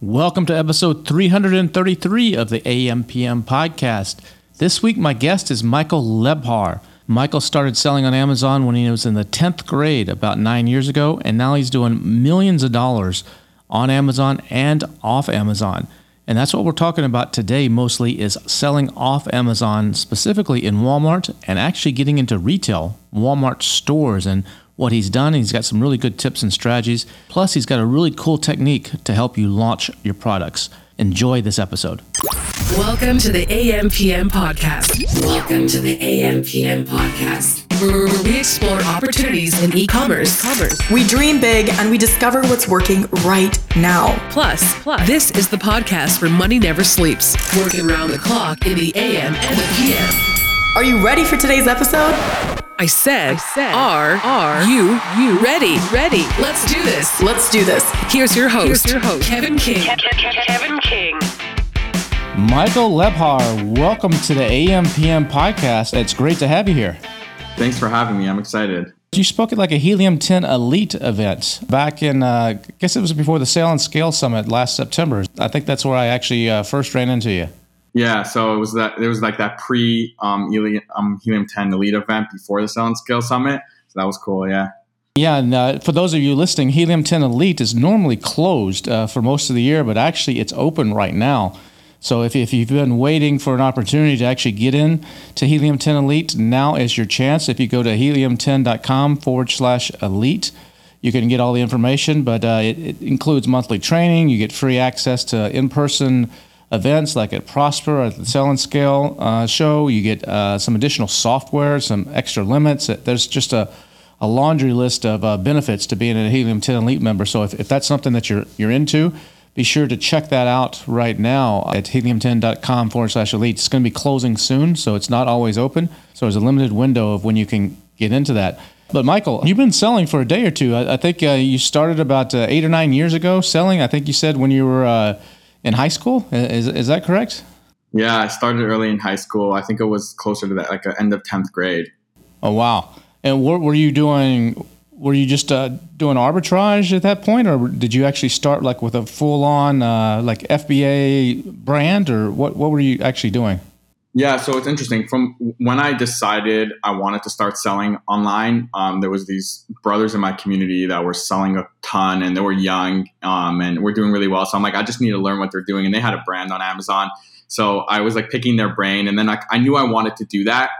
Welcome to episode 333 of the AMPM podcast. This week, my guest is Michael Lebhar. Michael started selling on Amazon when he was in the 10th grade about nine years ago, and now he's doing millions of dollars on Amazon and off Amazon. And that's what we're talking about today mostly is selling off Amazon, specifically in Walmart, and actually getting into retail, Walmart stores, and what he's done. He's got some really good tips and strategies. Plus, he's got a really cool technique to help you launch your products. Enjoy this episode. Welcome to the AMPM podcast. Welcome to the AMPM podcast, we explore opportunities in e-commerce. Commerce. We dream big and we discover what's working right now. Plus, plus, this is the podcast where money never sleeps, working around the clock in the AM and the PM. Are you ready for today's episode? I said, I said, are, are you, you ready, ready? Let's do this. Let's do this. Here's your host, Here's your host, Kevin King. Kevin King. Michael Lebhar, welcome to the AMPM podcast. It's great to have you here. Thanks for having me. I'm excited. You spoke at like a Helium 10 Elite event back in, uh, I guess it was before the Sell and Scale Summit last September. I think that's where I actually uh, first ran into you. Yeah, so it was that there was like that pre um, Helium, um, Helium 10 Elite event before the and Scale Summit. So that was cool. Yeah. Yeah, and uh, for those of you listening, Helium 10 Elite is normally closed uh, for most of the year, but actually it's open right now. So if, if you've been waiting for an opportunity to actually get in to Helium 10 Elite, now is your chance. If you go to helium10.com forward slash elite, you can get all the information, but uh, it, it, includes monthly training. You get free access to in person events like at Prosper, at the Sell and Scale uh, show. You get uh, some additional software, some extra limits. There's just a, a laundry list of uh, benefits to being a Helium 10 Elite member. So if, if that's something that you're, you're into, be sure to check that out right now at helium10.com forward slash elite. It's going to be closing soon, so it's not always open. So there's a limited window of when you can get into that. But Michael, you've been selling for a day or two. I, I think uh, you started about uh, eight or nine years ago selling. I think you said when you were uh, in high school. Is, is that correct? Yeah, I started early in high school. I think it was closer to that, like the end of 10th grade. Oh, wow. And what were you doing? Were you just uh, doing arbitrage at that point, or did you actually start like with a full-on uh, like FBA brand, or what? What were you actually doing? Yeah, so it's interesting. From when I decided I wanted to start selling online, um, there was these brothers in my community that were selling a ton, and they were young, um, and we're doing really well. So I'm like, I just need to learn what they're doing, and they had a brand on Amazon. So I was like picking their brain, and then I, I knew I wanted to do that,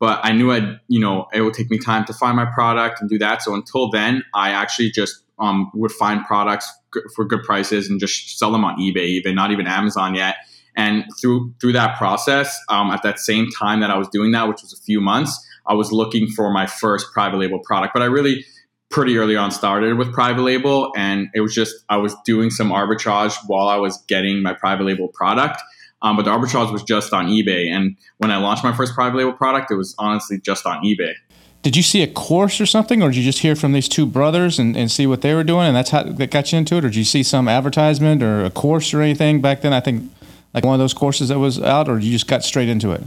but I knew I'd, you know, it would take me time to find my product and do that. So until then, I actually just um, would find products for good prices and just sell them on eBay, even not even Amazon yet and through through that process, um, at that same time that I was doing that, which was a few months, I was looking for my first private label product. But I really pretty early on started with private label, and it was just I was doing some arbitrage while I was getting my private label product. Um, but the arbitrage was just on eBay, and when I launched my first private label product, it was honestly just on eBay. Did you see a course or something, or did you just hear from these two brothers and, and see what they were doing, and that's how that got you into it, or did you see some advertisement or a course or anything back then? I think like one of those courses that was out, or you just got straight into it?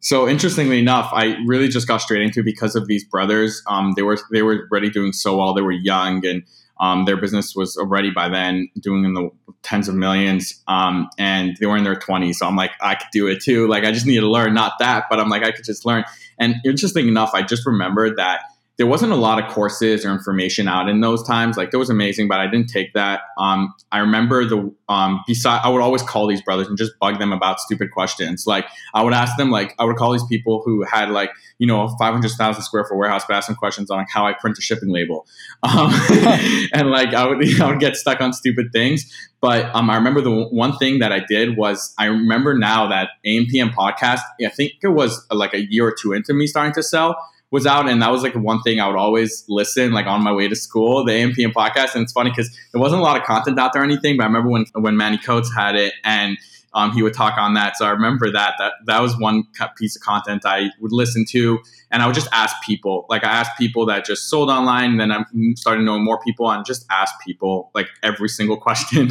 So interestingly enough, I really just got straight into it because of these brothers. Um, they were they were already doing so well. They were young and um, their business was already by then doing in the tens of millions, um, and they were in their twenties. So I'm like, I could do it too. Like I just need to learn, not that, but I'm like, I could just learn. And interesting enough, I just remembered that there wasn't a lot of courses or information out in those times. Like it was amazing, but I didn't take that. Um, I remember the um, beside I would always call these brothers and just bug them about stupid questions. Like I would ask them, like I would call these people who had like you know a five hundred thousand square foot warehouse, but ask them questions on like how I print a shipping label, um, and like I would I would get stuck on stupid things. But um, I remember the one thing that I did was I remember now that AMPM podcast. I think it was like a year or two into me starting to sell was out and that was like one thing I would always listen like on my way to school, the AMPM podcast. And it's funny because there wasn't a lot of content out there or anything, but I remember when when Manny Coats had it and um, he would talk on that. So I remember that that that was one piece of content I would listen to, and I would just ask people. Like I asked people that just sold online, and then I'm started knowing more people, and just ask people like every single question.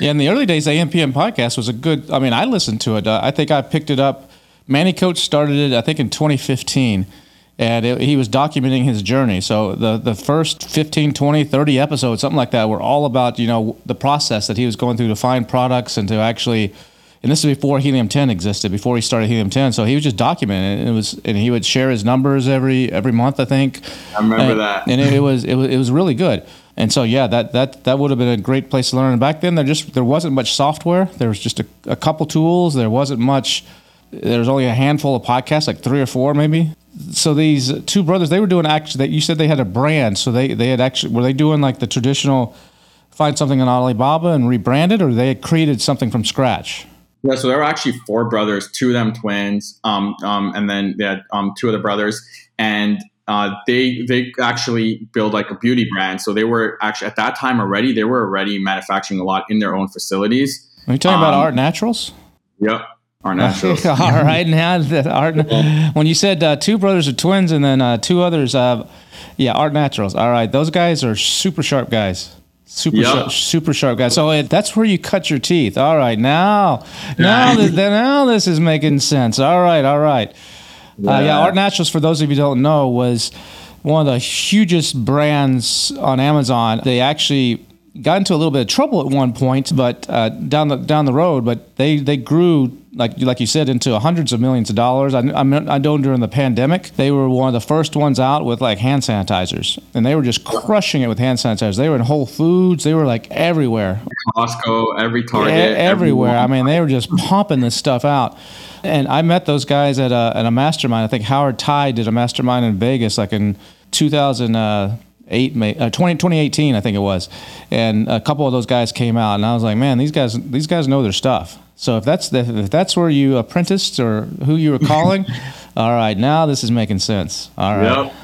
yeah, in the early days, AMPM podcast was a good. I mean, I listened to it. Uh, I think I picked it up. Manny Coats started it, I think, in 2015 and it, he was documenting his journey. So the the first 15, 20, 30 episodes, something like that, were all about you know the process that he was going through to find products and to actually. And this is before Helium 10 existed, before he started Helium 10. So he was just documenting it. And it was, and he would share his numbers every every month, I think. I remember and, that. and it, it was it was it was really good. And so yeah, that that that would have been a great place to learn. And back then, there just there wasn't much software. There was just a, a couple tools. There wasn't much. There was only a handful of podcasts, like three or four maybe. So these two brothers they were doing actually that you said they had a brand. So they they had actually were they doing like the traditional find something on alibaba and rebrand it or they had created something from scratch? Yeah so there were actually four brothers two of them twins um, um, and then they had um, two other brothers. And uh, they they actually build like a beauty brand. So they were actually at that time already they were already manufacturing a lot in their own facilities. Are you talking about Um, art naturals? Yep art naturals all right now that art when you said uh, two brothers are twins and then uh, two others uh, yeah art naturals. All right those guys are super sharp guys. Super Yeah. sharp, super sharp guys. So it, that's where you cut your teeth. All right now now this, now this is making sense. All right all right. Uh, yeah art naturals for those of you who don't know was one of the hugest brands on amazon. They actually got into a little bit of trouble at one point, but uh, down the down the road. But they they grew like like you said into hundreds of millions of dollars. I I, I know during the pandemic they were one of the first ones out with like hand sanitizers, and they were just crushing it with hand sanitizers. They were in Whole Foods. They were like everywhere. Costco, every E- Target, everywhere. I mean, they were just pumping this stuff out. And I met those guys at a, at a mastermind. I think Howard Thai did a mastermind in Vegas, like in 2008, May, uh, 20, 2018, I think it was. And a couple of those guys came out, and I was like, man, these guys these guys know their stuff. So if that's the, if that's where you apprenticed or who you were calling, all right, now this is making sense. All right. Yep.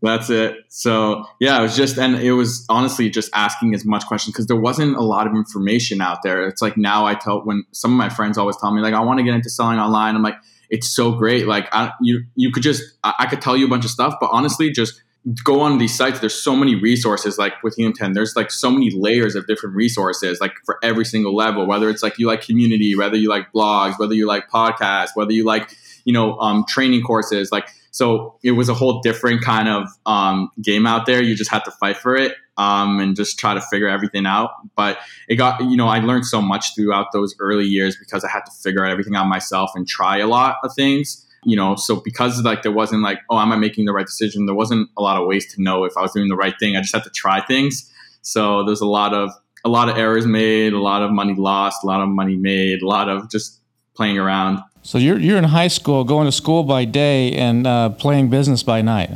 That's it. So yeah, it was just, and it was honestly just asking as much questions because there wasn't a lot of information out there. It's like now I tell when some of my friends always tell me like I want to get into selling online. I'm like, it's so great. Like I, you, you could just, I, I could tell you a bunch of stuff, but honestly, just go on these sites. There's so many resources. Like with Helium 10, there's like so many layers of different resources, like for every single level. Whether it's like you like community, whether you like blogs, whether you like podcasts, whether you like you know um, training courses, like so it was a whole different kind of um, game out there. You just had to fight for it um, and just try to figure everything out. But it got, you know, I learned so much throughout those early years because I had to figure out everything out myself and try a lot of things. You know, so because like there wasn't like, oh, am I making the right decision? There wasn't a lot of ways to know if I was doing the right thing. I just had to try things. So there's a lot of a lot of errors made, a lot of money lost, a lot of money made, a lot of just playing around. So you're you're in high school, going to school by day and uh, playing business by night.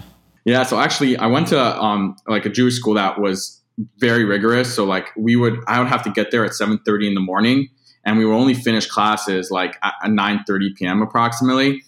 Yeah, so actually, I went to um, like a Jewish school that was very rigorous. So like we would, I would have to get there at seven thirty in the morning, and we would only finish classes like at nine thirty p.m. approximately.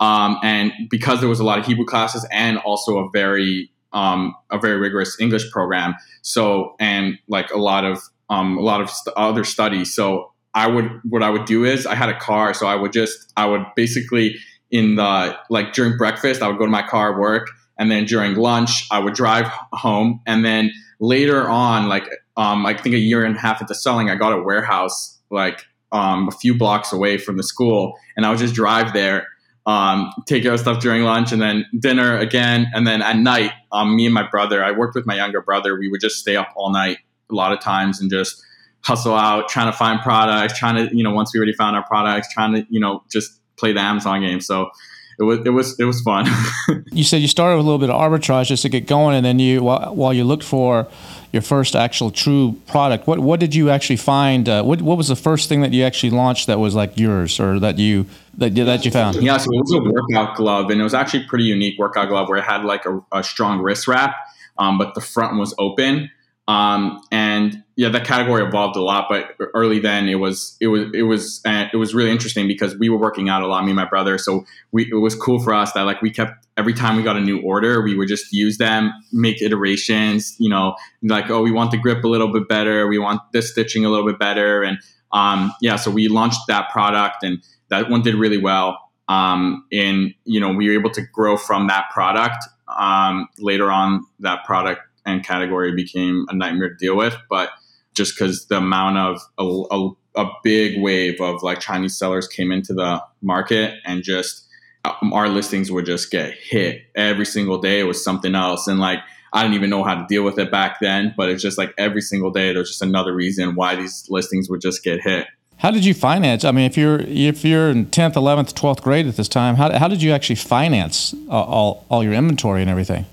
Um, and because there was a lot of Hebrew classes and also a very um, a very rigorous English program, so and like a lot of um, a lot of st- other studies. So I would what I would do is I had a car, so I would just I would basically in the like during breakfast I would go to my car work and then during lunch i would drive home and then later on like um, i think a year and a half into selling i got a warehouse like um, a few blocks away from the school and i would just drive there um, take care of stuff during lunch and then dinner again. And then at night um, me and my brother i worked with my younger brother. We would just stay up all night a lot of times and just hustle out trying to find products trying to you know once we already found our products trying to you know just play the amazon game. So it was it was it was fun. You said you started with a little bit of arbitrage just to get going, and then you while, while you looked for your first actual true product. What what did you actually find? Uh, what what was the first thing that you actually launched that was like yours, or that you that that you found? Yeah, so it was a workout glove, and it was actually pretty unique workout glove where it had like a, a strong wrist wrap, um, but the front was open. Um, and yeah, that category evolved a lot, but early then it was it was it was uh, it was really interesting because we were working out a lot, me and my brother. So we it was cool for us that like we kept every time we got a new order, we would just use them, make iterations. You know, like oh, we want the grip a little bit better, we want this stitching a little bit better, and um, yeah, so we launched that product and that one did really well. Um, and you know, we were able to grow from that product. Um, later on, that product and category became a nightmare to deal with, but just because the amount of a, a, a big wave of like Chinese sellers came into the market and just um, our listings would just get hit every single day. It was something else, and like I didn't even know how to deal with it back then. But it's just like every single day, there's just another reason why these listings would just get hit. How did you finance? I mean, if you're if you're in tenth, eleventh, twelfth grade at this time, how, how did you actually finance all all your inventory and everything?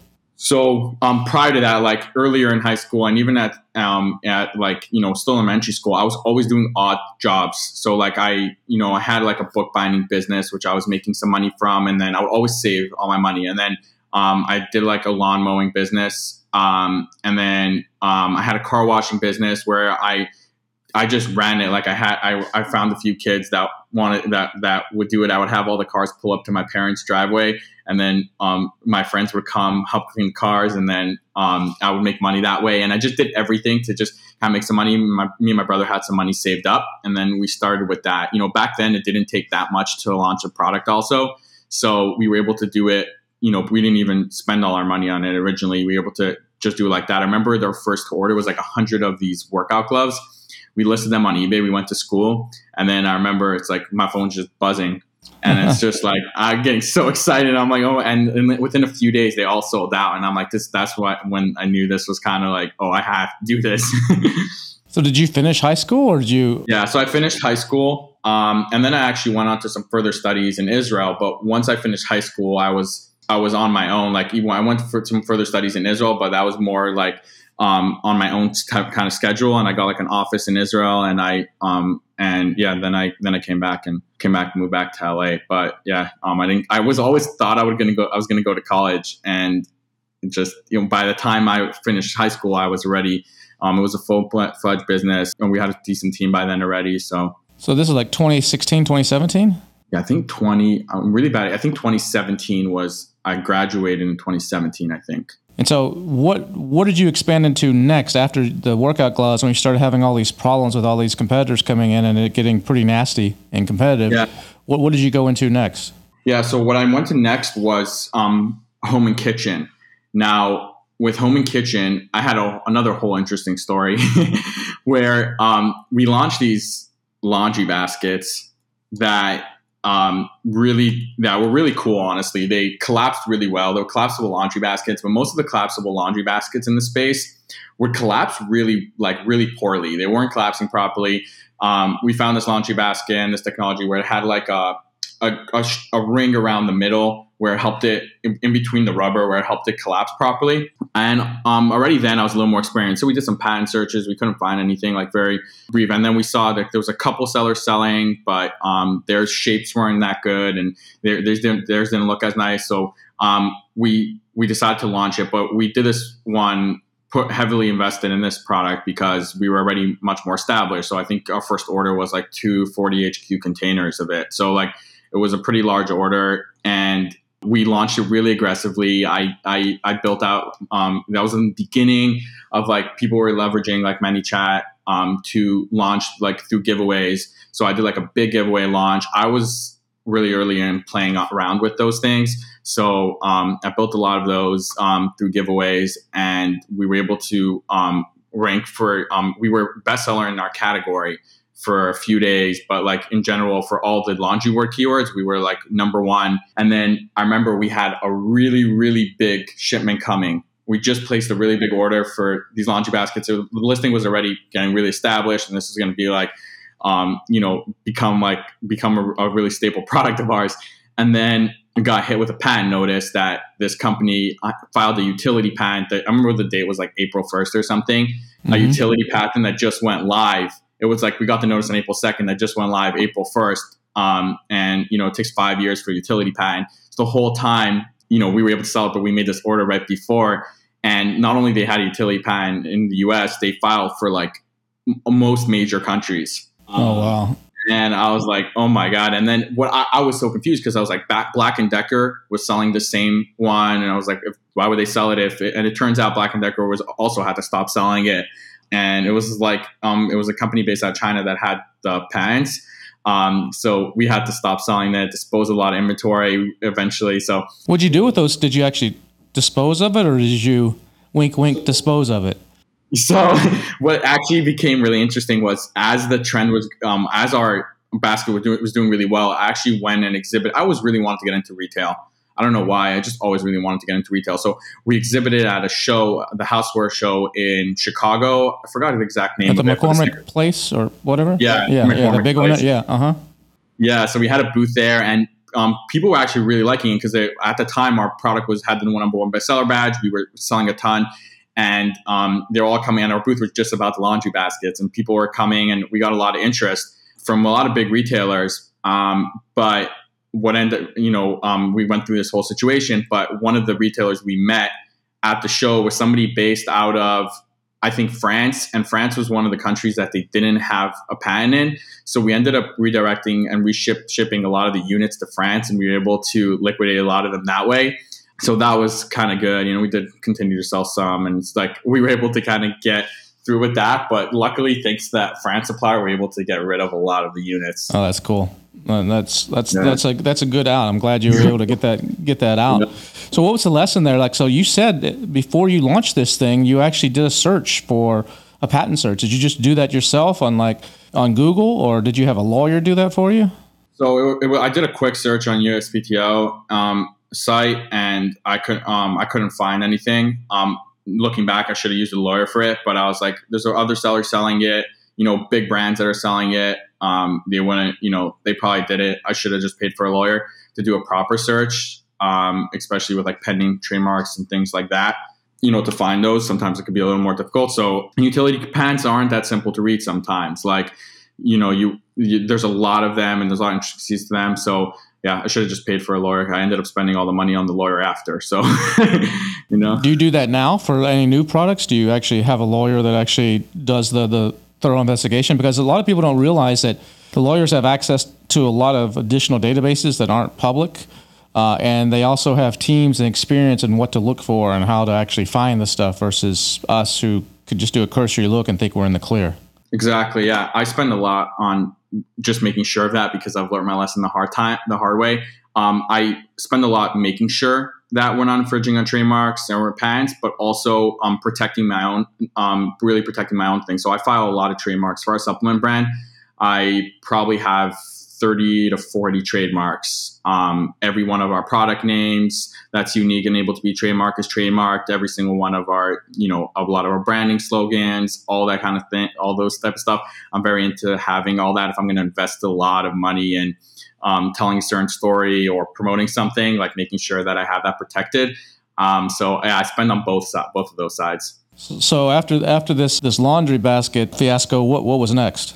So um, prior to that, like earlier in high school and even at um, at like you know still elementary school, I was always doing odd jobs. So like I you know I had like a bookbinding business which I was making some money from, and then I would always save all my money. And then um, I did like a lawn mowing business, um, and then um, I had a car washing business where I I just ran it like I had I, I found a few kids that wanted that that would do it. I would have all the cars pull up to my parents' driveway, and then um, my friends would come help clean the cars, and then um, I would make money that way. And I just did everything to just kind of make some money. My, me and my brother had some money saved up, and then we started with that. You know, back then it didn't take that much to launch a product, also, so we were able to do it. You know, we didn't even spend all our money on it originally. We were able to just do it like that. I remember their first order was like a hundred of these workout gloves we listed them on eBay. We went to school, and then I remember it's like my phone's just buzzing, and it's just like I'm getting so excited. I'm like, oh, and, and, within a few days they all sold out, and I'm like, this. That's what when I knew this was kind of like, oh, I have to do this. so did you finish high school, or did you? Yeah, so I finished high school, um, and then I actually went on to some further studies in Israel. But once I finished high school, I was I was on my own. Like even I went for some further studies in Israel, but that was more like um, on my own kind of schedule, and I got like an office in Israel, and I um, and yeah, then I then I came back and came back and moved back to LA. But yeah, um, I didn't. I was always thought I was gonna go. I was gonna go to college, and just you know, by the time I finished high school, I was ready. Um, it was a full fledged business, and we had a decent team by then already. So, so this is like 2016, 2017. Yeah, I think 20. I'm really bad. I think 2017 was I graduated in 2017. I think. And so, what what did you expand into next after the workout gloves when you started having all these problems with all these competitors coming in and it getting pretty nasty and competitive? Yeah. What what did you go into next? Yeah. So what I went to next was um, home and kitchen. Now with home and kitchen, I had a, another whole interesting story where um, we launched these laundry baskets that um, really that were really cool. Honestly, they collapsed really well. They were collapsible laundry baskets, but most of the collapsible laundry baskets in the space would collapse really like really poorly. They weren't collapsing properly. Um, we found this laundry basket and this technology where it had like a a, a, a ring around the middle where it helped it in, in, between the rubber where it helped it collapse properly. And um, already then I was a little more experienced. So we did some patent searches. We couldn't find anything like very brief. And then we saw that there was a couple sellers selling, but um, their shapes weren't that good and theirs didn't, theirs didn't look as nice. So um, we we decided to launch it, but we did this one put heavily invested in this product because we were already much more established. So I think our first order was like two 40 HQ containers of it. So like it was a pretty large order and we launched it really aggressively. I I, I built out. Um, that was in the beginning of like people were leveraging like ManyChat um, to launch like through giveaways. So I did like a big giveaway launch. I was really early in playing around with those things. So um, I built a lot of those um, through giveaways, and we were able to um, rank for. Um, we were bestseller in our category for a few days, but like in general, for all the laundry word keywords, we were like number one. And then I remember we had a really, really big shipment coming. We just placed a really big order for these laundry baskets. So the listing was already getting really established, and this is going to be like, um, you know, become like become a, a really staple product of ours. And then got hit with a patent notice that this company uh, filed a utility patent. That, I remember the date was like April 1st or something, mm-hmm. a utility patent that just went live it was like we got the notice on April 2nd that just went live April 1st. Um, and, you know, it takes five years for utility patent. So the whole time, you know, we were able to sell it, but we made this order right before. And not only they had a utility patent in the US, they filed for like m- most major countries. Oh, wow. And I was like, oh my God. And then what I, I was so confused because I was like, back, Black and Decker was selling the same one. And I was like, if, why would they sell it if, it, and it turns out Black and Decker was also had to stop selling it and it was like um, it was a company based out of China that had the patents. Um, so we had to stop selling that, dispose of a lot of inventory eventually. So what'd you do with those? Did you actually dispose of it, or did you wink, wink, dispose of it? So what actually became really interesting was as the trend was um, as our basket was doing, was doing really well, I actually went and exhibit. I always really wanted to get into retail. I don't know why. I just always really wanted to get into retail. So we exhibited at a show, the Houseware show in Chicago. I forgot the exact name. At the McCormick Place or whatever. Yeah, yeah, yeah, the McCormick big one. Yeah, uh huh. Yeah, so we had a booth there, and um, people were actually really liking it because at the time our product was had the number one bestseller badge. We were selling a ton, and um, they're all coming. And our booth was just about the laundry baskets, and people were coming, and we got a lot of interest from a lot of big retailers. Um, but what ended, you know, um, we went through this whole situation. But one of the retailers we met at the show was somebody based out of I think France, and France was one of the countries that they didn't have a patent in. So we ended up redirecting and reshipping shipping a lot of the units to France, and we were able to liquidate a lot of them that way. So that was kind of good. You know, we did continue to sell some, and it's like we were able to kind of get through with that. But luckily, thanks to that France supplier, we were able to get rid of a lot of the units. Oh, that's cool. Uh, that's that's Yeah. that's a that's a good out. I'm glad you were able to get that get that out. So, what was the lesson there? Like, so you said before you launched this thing, you actually did a search for a patent search. Did you just do that yourself on like on Google, or did you have a lawyer do that for you? So it, it, I did a quick search on USPTO um, site, and I couldn't um, I couldn't find anything. Um, looking back, I should have used a lawyer for it, but I was like, there's other sellers selling it. You know, big brands that are selling it. Um, they wouldn't. You know, they probably did it. I should have just paid for a lawyer to do a proper search, um, especially with like pending trademarks and things like that. You know, to find those sometimes it could be a little more difficult. So utility patents aren't that simple to read sometimes. Like you know, you, you there's a lot of them and there's a lot of intricacies to them. So yeah, I should have just paid for a lawyer. I ended up spending all the money on the lawyer after. So you know, Do you do that now for any new products? Do you actually have a lawyer that actually does the the thorough investigation? Because a lot of people don't realize that the lawyers have access to a lot of additional databases that aren't public. Uh, and they also have teams and experience in what to look for and how to actually find the stuff versus us who could just do a cursory look and think we're in the clear. Exactly. Yeah, I spend a lot on just making sure of that because I've learned my lesson the hard time, the hard way. Um, I spend a lot making sure that we're not infringing on trademarks and we're patents, but also um, protecting my own, um, really protecting my own thing. So I file a lot of trademarks for our supplement brand. I probably have 30 to 40 trademarks. Um, every one of our product names that's unique and able to be trademarked is trademarked. Every single one of our, you know, a lot of our branding slogans, all that kind of thing, all those type of stuff. I'm very into having all that. If I'm going to invest a lot of money in um, telling a certain story or promoting something, like making sure that I have that protected. Um, so yeah, I spend on both si- both of those sides. So after after this this laundry basket fiasco, what what was next?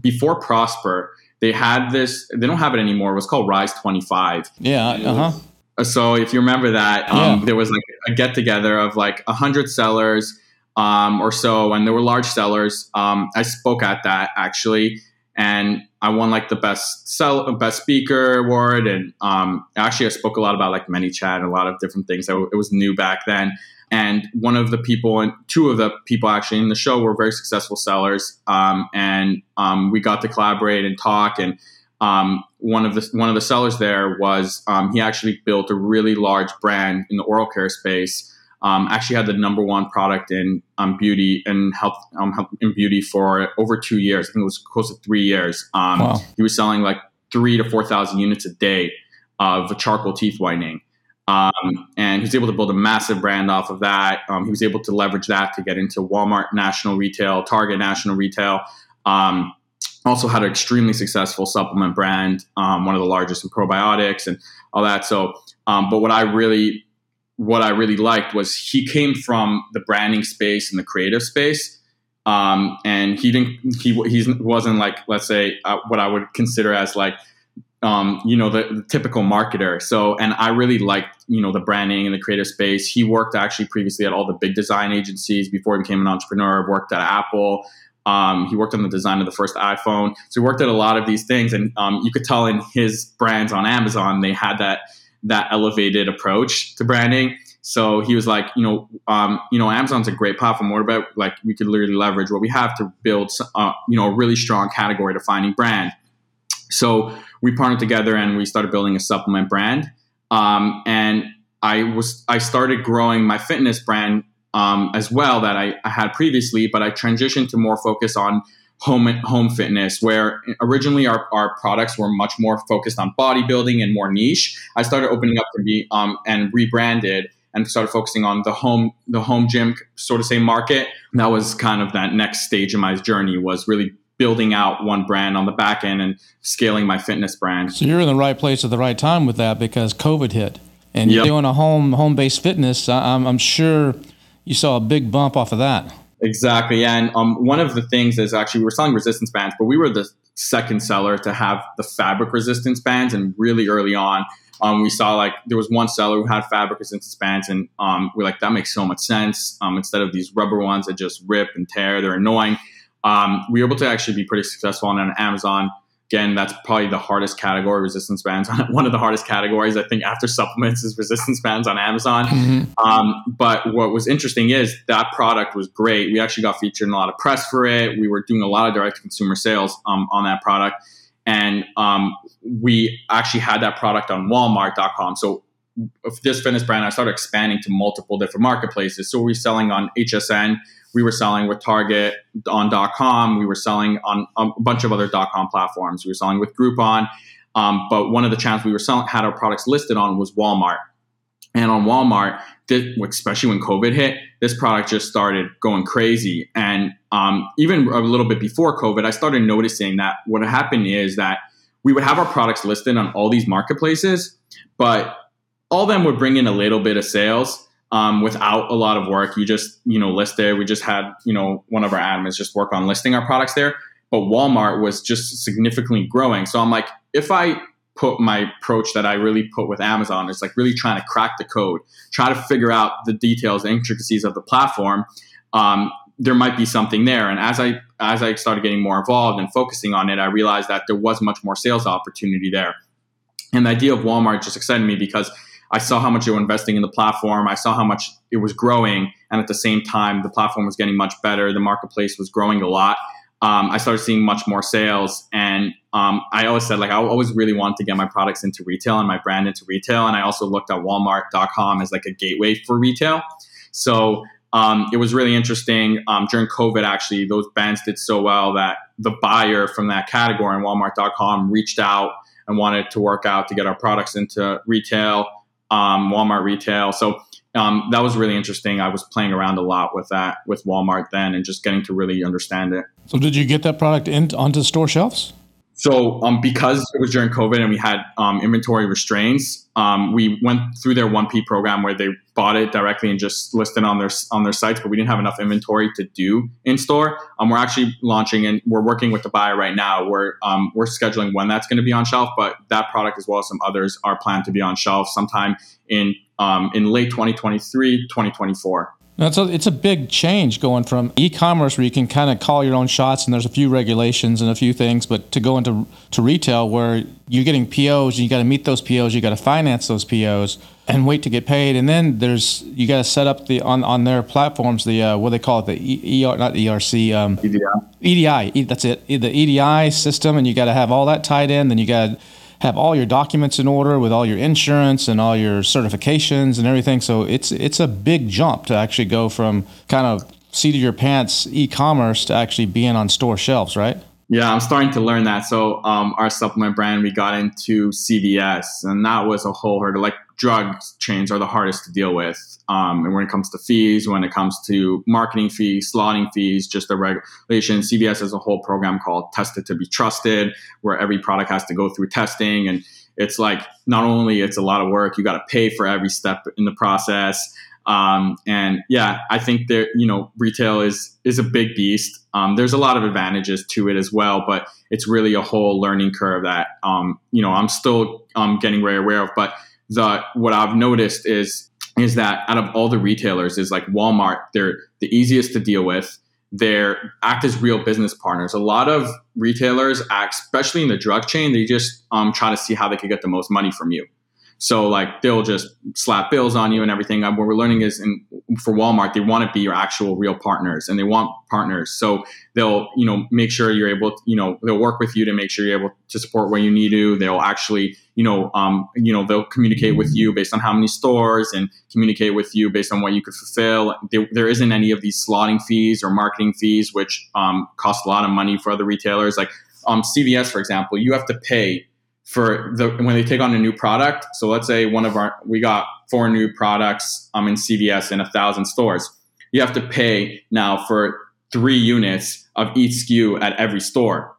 Before Prosper, they had this. They don't have it anymore. It was called Rise 25. Yeah, uh huh. So if you remember that, um, Yeah. there was like a get together of like a hundred sellers um, or so, and there were large sellers. Um, I spoke at that actually, and I won like the best sell best speaker award. And um, actually, I spoke a lot about like ManyChat and a lot of different things. So it was new back then. And one of the people, and two of the people actually in the show were very successful sellers. Um, and um, we got to collaborate and talk. And um, one of the one of the sellers there was um, he actually built a really large brand in the oral care space. Um, actually had the number one product in um, beauty and health um, health- in beauty for over two years. I think it was close to three years. Um, Wow. He was selling like three to four thousand units a day of charcoal teeth whitening. Um, and he was able to build a massive brand off of that. Um, he was able to leverage that to get into Walmart national retail, Target national retail. Um, also had an extremely successful supplement brand, um, one of the largest in probiotics and all that. So, um, but what I really, what I really liked was he came from the branding space and the creative space, um, and he didn't, he he wasn't like let's say uh, what I would consider as like um, you know, the, the typical marketer. So, and I really liked, you know, the branding and the creative space. He worked actually previously at all the big design agencies before he became an entrepreneur, worked at Apple. Um, he worked on the design of the first iPhone. So he worked at a lot of these things. And um, you could tell in his brands on Amazon, they had that, that elevated approach to branding. So he was like, you know, um, you know, Amazon's a great platform. What about like we could literally leverage what we have to build, uh, you know, a really strong category defining brand. So we partnered together and we started building a supplement brand. Um, and I was I started growing my fitness brand um, as well that I, I had previously, but I transitioned to more focus on home home fitness where originally our, our products were much more focused on bodybuilding and more niche i started opening up to be um, and rebranded and started focusing on the home the home gym sort of same market that was kind of that next stage of my journey was really building out one brand on the back end and scaling my fitness brand so you're in the right place at the right time with that because covid hit and you're doing a home home based fitness I- I'm, I'm sure you saw a big bump off of that Exactly. And um, one of the things is actually we were selling resistance bands, but we were the second seller to have the fabric resistance bands. And really early on, um, we saw like there was one seller who had fabric resistance bands, and um, we're like, that makes so much sense. Um, instead of these rubber ones that just rip and tear, they're annoying. Um, we were able to actually be pretty successful on Amazon. Again, that's probably the hardest category, resistance bands. One of the hardest categories, I think, after supplements is resistance bands on Amazon. Um, but what was interesting is that product was great. We actually got featured in a lot of press for it. We were doing a lot of direct to consumer sales um, on that product. And um, we actually had that product on Walmart.com. So this fitness brand, I started expanding to multiple different marketplaces. So we're selling on HSN. We were selling with Target on .com. We were selling on a bunch of other .com platforms. We were selling with Groupon. Um, but one of the channels we were selling had our products listed on was Walmart. And on Walmart, this, especially when COVID hit, this product just started going crazy. And um, even a little bit before COVID, I started noticing that what happened is that we would have our products listed on all these marketplaces, but all of them would bring in a little bit of sales um, without a lot of work. You just, you know, list there. We just had, you know, one of our admins just work on listing our products there. But Walmart was just significantly growing. So I'm like, if I put my approach that I really put with Amazon is like really trying to crack the code, try to figure out the details, the intricacies of the platform. Um, there might be something there. And as I as I started getting more involved and focusing on it, I realized that there was much more sales opportunity there. And the idea of Walmart just excited me because I saw how much they were investing in the platform. I saw how much it was growing, and at the same time, the platform was getting much better. The marketplace was growing a lot. Um, I started seeing much more sales, and um, I always said like I always really wanted to get my products into retail and my brand into retail. And I also looked at Walmart.com as like a gateway for retail. So um, it was really interesting um, during COVID. Actually, those bands did so well that the buyer from that category on Walmart.com reached out and wanted to work out to get our products into retail, um, Walmart retail. So um, that was really interesting. I was playing around a lot with that with Walmart then, and just getting to really understand it. So did you get that product in, onto store shelves? So, um, because it was during COVID and we had um, inventory restraints, um, we went through their 1P program where they bought it directly and just listed on their on their sites, but we didn't have enough inventory to do in store. Um, we're actually launching and we're working with the buyer right now. We're um, we're scheduling when that's going to be on shelf, but that product as well as some others are planned to be on shelf sometime in um, in late 2023, 2024. That's a, it's a big change going from e-commerce where you can kind of call your own shots and there's a few regulations and a few things, but to go into to retail where you're getting POs and you got to meet those POs, you got to finance those POs and wait to get paid, and then there's you got to set up the on on their platforms the uh, what they call it the e, ER not ERC um, EDI. EDI e- that's it the EDI system, and you got to have all that tied in. Then you got to have all your documents in order with all your insurance and all your certifications and everything. So it's it's a big jump to actually go from kind of seat of your pants e-commerce to actually being on store shelves, right? Yeah, I'm starting to learn that. So, um, our supplement brand, we got into CVS, and that was a whole hurdle. Like drug chains are the hardest to deal with. Um, and when it comes to fees, when it comes to marketing fees, slotting fees, just the regulation, CVS has a whole program called Tested to be Trusted, where every product has to go through testing. And it's like not only it's a lot of work, you got to pay for every step in the process. Um, and yeah, I think there, you know, retail is is a big beast. Um, there's a lot of advantages to it as well, but it's really a whole learning curve that um, you know I'm still um, getting very aware of. But the what I've noticed is is that out of all the retailers, is like Walmart, they're the easiest to deal with. They're act as real business partners. A lot of retailers, act, especially in the drug chain, they just um, try to see how they could get the most money from you. So like they'll just slap bills on you and everything. Uh, what we're learning is, in, for Walmart, they want to be your actual real partners, and they want partners. So they'll you know make sure you're able, to, you know, they'll work with you to make sure you're able to support where you need to. They'll actually you know um, you know they'll communicate with you based on how many stores and communicate with you based on what you could fulfill. There, there isn't any of these slotting fees or marketing fees, which um, cost a lot of money for other retailers. Like um, CVS, for example, you have to pay for the when they take on a new product. So let's say one of our we got four new products um, in CVS in a thousand stores. You have to pay now for three units of each SKU at every store.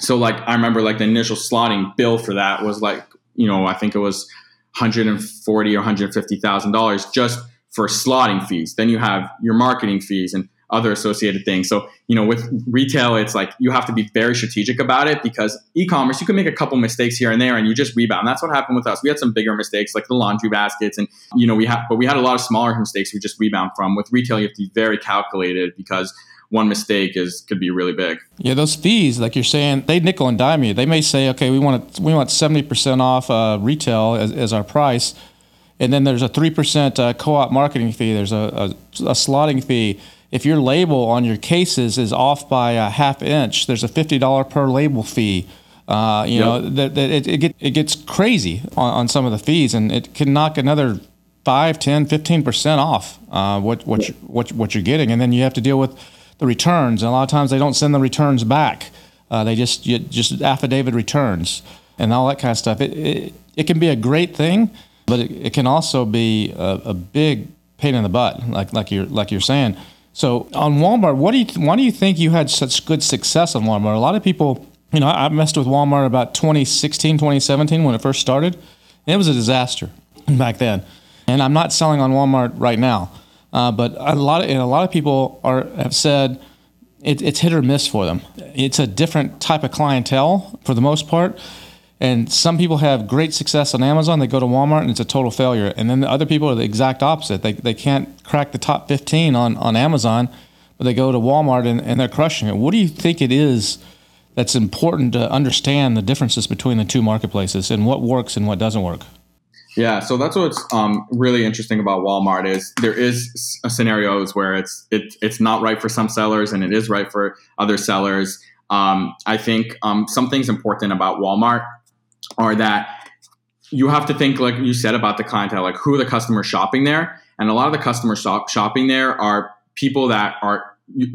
So like I remember like the initial slotting bill for that was like you know I think it was 140 or 150 thousand dollars just for slotting fees. Then you have your marketing fees and other associated things. So, you know, with retail, it's like you have to be very strategic about it because e-commerce, you can make a couple mistakes here and there and you just rebound. That's what happened with us. We had some bigger mistakes like the laundry baskets and, you know, we have, but we had a lot of smaller mistakes we just rebound from. With retail, you have to be very calculated because one mistake is could be really big. Yeah, those fees, like you're saying, they nickel and dime you. They may say, okay, we want we want seventy percent off uh, retail as, as our price, and then there's a three percent uh, co-op marketing fee. There's a, a, a slotting fee if your label on your cases is off by a half inch, there's a fifty dollar per label fee. Uh, you yep. know that, that it, it, get, it, gets crazy on, on, some of the fees, and it can knock another 5, 10, 15 percent off uh, what what, you, what what you're getting, and then you have to deal with the returns. And a lot of times they don't send the returns back; uh, they just you, just affidavit returns and all that kind of stuff. It it, it can be a great thing, but it, it can also be a, a big pain in the butt, like like you're like you're saying. So on Walmart, what do you why do you think you had such good success on Walmart? A lot of people, you know, I messed with Walmart about 2016, 2017 when it first started. It was a disaster back then, and I'm not selling on Walmart right now. Uh, but a lot of a lot of people are have said it, it's hit or miss for them. It's a different type of clientele for the most part. And some people have great success on Amazon. They go to Walmart and it's a total failure. And then the other people are the exact opposite. They, they can't crack the top 15 on, on Amazon, but they go to Walmart and, and they're crushing it. What do you think it is that's important to understand the differences between the two marketplaces and what works and what doesn't work? Yeah, so that's what's um, really interesting about Walmart is there is scenarios where it's it, it's not right for some sellers and it is right for other sellers. Um, I think um, something's important about Walmart are that you have to think like you said about the clientele, like who the customers shopping there, and a lot of the customers shop, shopping there are people that are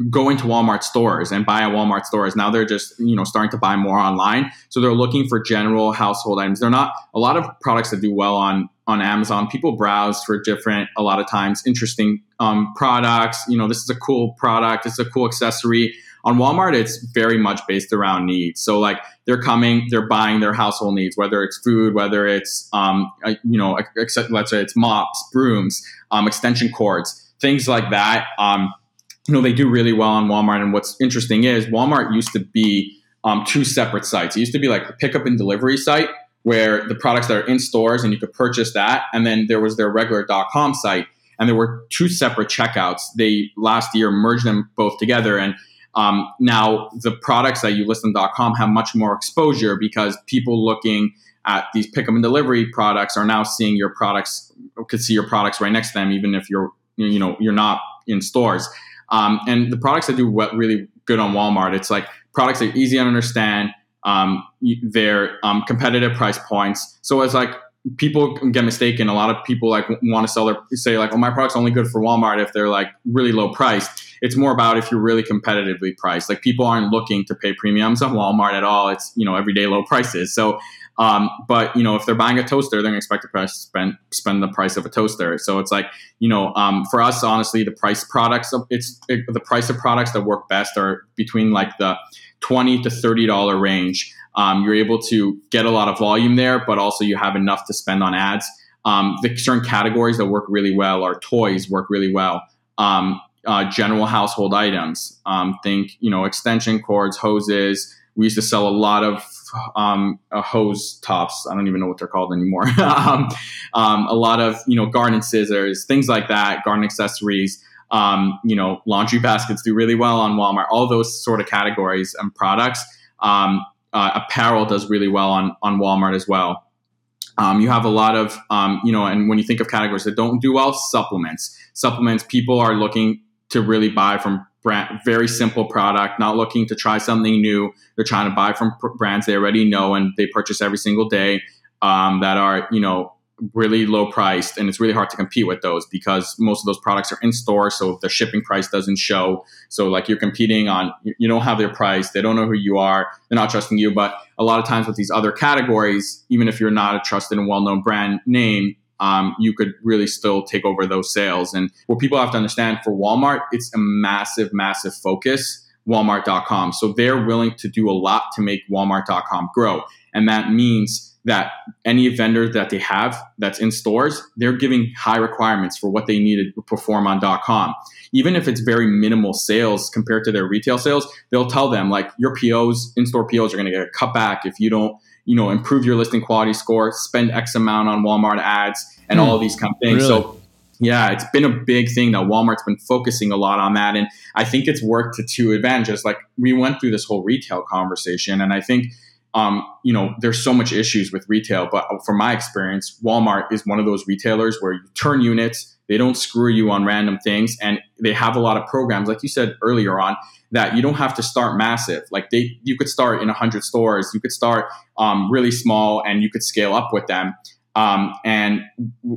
going to Walmart stores and buy at Walmart stores. Now they're just you know starting to buy more online, so they're looking for general household items. They're not a lot of products that do well on on Amazon. People browse for different, a lot of times, interesting um, products. You know, this is a cool product. It's a cool accessory. On Walmart, it's very much based around needs. So like they're coming, they're buying their household needs, whether it's food, whether it's um, you know, except, let's say it's mops, brooms, um, extension cords, things like that. Um, you know, they do really well on Walmart. And what's interesting is Walmart used to be um, two separate sites. It used to be like the pickup and delivery site where the products that are in stores and you could purchase that, and then there was their regular .com site, and there were two separate checkouts. They last year merged them both together and um, now, the products that list have much more exposure because people looking at these pickup and delivery products are now seeing your products, could see your products right next to them, even if you're you know you're not in stores. Um, and the products that do what really good on Walmart, it's like products that are easy to understand. Um, they're um, competitive price points. So it's like people get mistaken. A lot of people like want to sell their say like, "Oh, my product's only good for Walmart if they're like really low priced." It's more about if you're really competitively priced. Like people aren't looking to pay premiums on Walmart at all. It's you know everyday low prices. So, um, but you know if they're buying a toaster, they're going to expect to spend spend the price of a toaster. So it's like you know um, for us, honestly, the price products it's it, the price of products that work best are between like the twenty to thirty dollar range. Um, you're able to get a lot of volume there, but also you have enough to spend on ads. Um, the certain categories that work really well are toys work really well. Um, uh, general household items. Um, think, you know, extension cords, hoses. We used to sell a lot of um, uh, hose tops. I don't even know what they're called anymore. um, a lot of, you know, garden scissors, things like that, garden accessories. You know, laundry baskets do really well on Walmart. All those sort of categories and products. Um, uh, apparel does really well on on Walmart as well. Um, you have a lot of, um, you know, and when you think of categories that don't do well, supplements. Supplements, people are looking to really buy from brand, very simple product, not looking to try something new. They're trying to buy from pr- brands they already know and they purchase every single day um, that are, you know, really low priced and it's really hard to compete with those because most of those products are in store so the shipping price doesn't show. So like you're competing on you don't have their price they don't know who you are they're not trusting you. But a lot of times with these other categories even if you're not a trusted and well-known brand name um, you could really still take over those sales. And what people have to understand for walmart it's a massive massive focus walmart.com so they're willing to do a lot to make walmart.com grow. And that means that any vendor that they have that's in stores, they're giving high requirements for what they need to perform on .com. Even if it's very minimal sales compared to their retail sales, they'll tell them like your POs, in-store POs are going to get a cut back if you don't, you know, improve your listing quality score, spend X amount on Walmart ads and all of these kind of things. Really? So yeah, it's been a big thing that Walmart's been focusing a lot on that. And I think it's worked to two advantages. Like we went through this whole retail conversation and I think um, you know, there's so much issues with retail, but from my experience, Walmart is one of those retailers where you turn units, they don't screw you on random things, and they have a lot of programs, like you said earlier on, that you don't have to start massive. Like they, you could start in hundred stores, you could start um, really small, and you could scale up with them. Um, and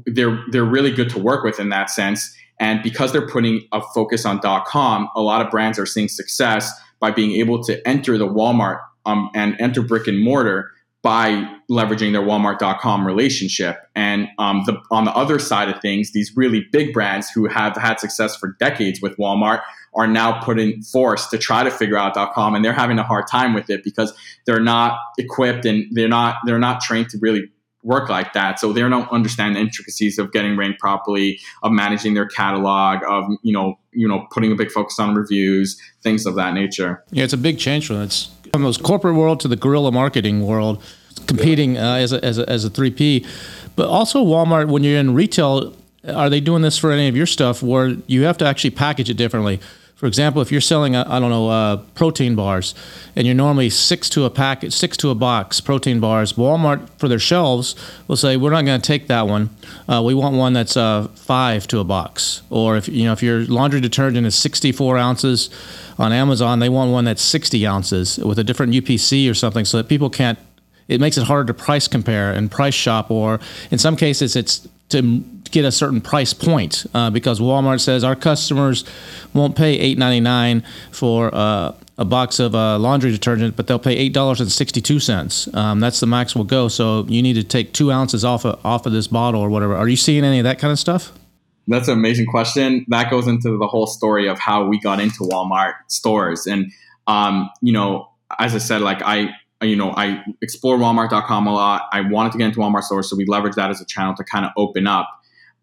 they're they're really good to work with in that sense. And because they're putting a focus on .com, a lot of brands are seeing success by being able to enter the Walmart um, and enter brick and mortar by leveraging their Walmart.com relationship. And um, the, on the other side of things, these really big brands who have had success for decades with Walmart are now putting force to try to figure out .com, and they're having a hard time with it because they're not equipped and they're not they're not trained to really work like that. So they don't understand the intricacies of getting ranked properly, of managing their catalog, of you know you know putting a big focus on reviews, things of that nature. Yeah, it's a big change from it's from those corporate world to the guerrilla marketing world, competing uh, as a, as a, as a 3P. But also Walmart, when you're in retail, are they doing this for any of your stuff where you have to actually package it differently? For example, if you're selling, I don't know, uh, protein bars, and you're normally six to a packet, six to a box protein bars, Walmart for their shelves will say, "We're not going to take that one. Uh, we want one that's uh, five to a box." Or if you know, if your laundry detergent is 64 ounces on Amazon, they want one that's 60 ounces with a different UPC or something, so that people can't. It makes it harder to price compare and price shop, or in some cases, it's to get a certain price point uh, because Walmart says our customers won't pay eight ninety nine for uh, a box of uh, laundry detergent, but they'll pay eight dollars and sixty two cents. Um, that's the max we'll go. So you need to take two ounces off of, off of this bottle or whatever. Are you seeing any of that kind of stuff? That's an amazing question. That goes into the whole story of how we got into Walmart stores, and um, you know, as I said, like I you know, I explore Walmart.com a lot. I wanted to get into Walmart stores, so we leveraged that as a channel to kind of open up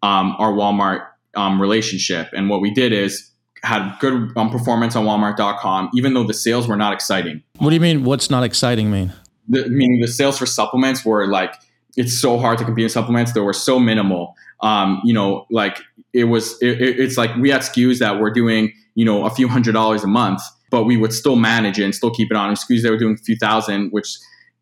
um, our Walmart um, relationship. And what we did is had good um, performance on Walmart.com, even though the sales were not exciting. What do you mean? What's not exciting mean? The, meaning the sales for supplements were like it's so hard to compete in supplements. They were so minimal. Um, you know, like it was. It, it's like we had SKUs that were doing you know a few hundred dollars a month but we would still manage it and still keep it on. SKUs they were doing a few thousand, which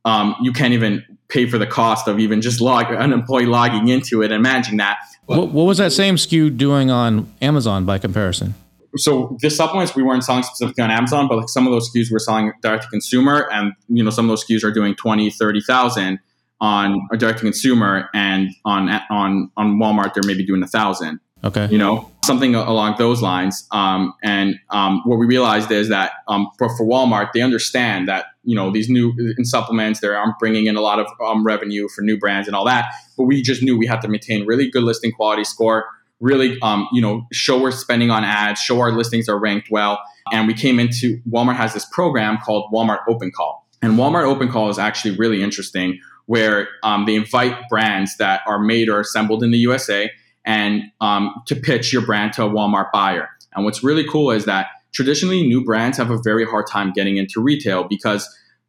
um, you can't even pay for the cost of even just log an employee logging into it and managing that. What, what was that same SKU doing on Amazon by comparison? So the supplements we weren't selling specifically on Amazon, but like some of those SKUs we're selling direct to consumer, and you know some of those SKUs are doing 20, 30,000 on a direct to consumer, and on on on Walmart they're maybe doing a thousand. Okay. You know, something along those lines. Um, and um, what we realized is that um, for, for Walmart, they understand that, you know, these new in supplements, they're um, bringing in a lot of um, revenue for new brands and all that. But we just knew we had to maintain really good listing quality score, really, um, you know, show we're spending on ads, show our listings are ranked well. And we came into Walmart has this program called Walmart Open Call. And Walmart Open Call is actually really interesting where they invite brands that are made or assembled in the USA and um, to pitch your brand to a Walmart buyer. And what's really cool is that traditionally new brands have a very hard time getting into retail because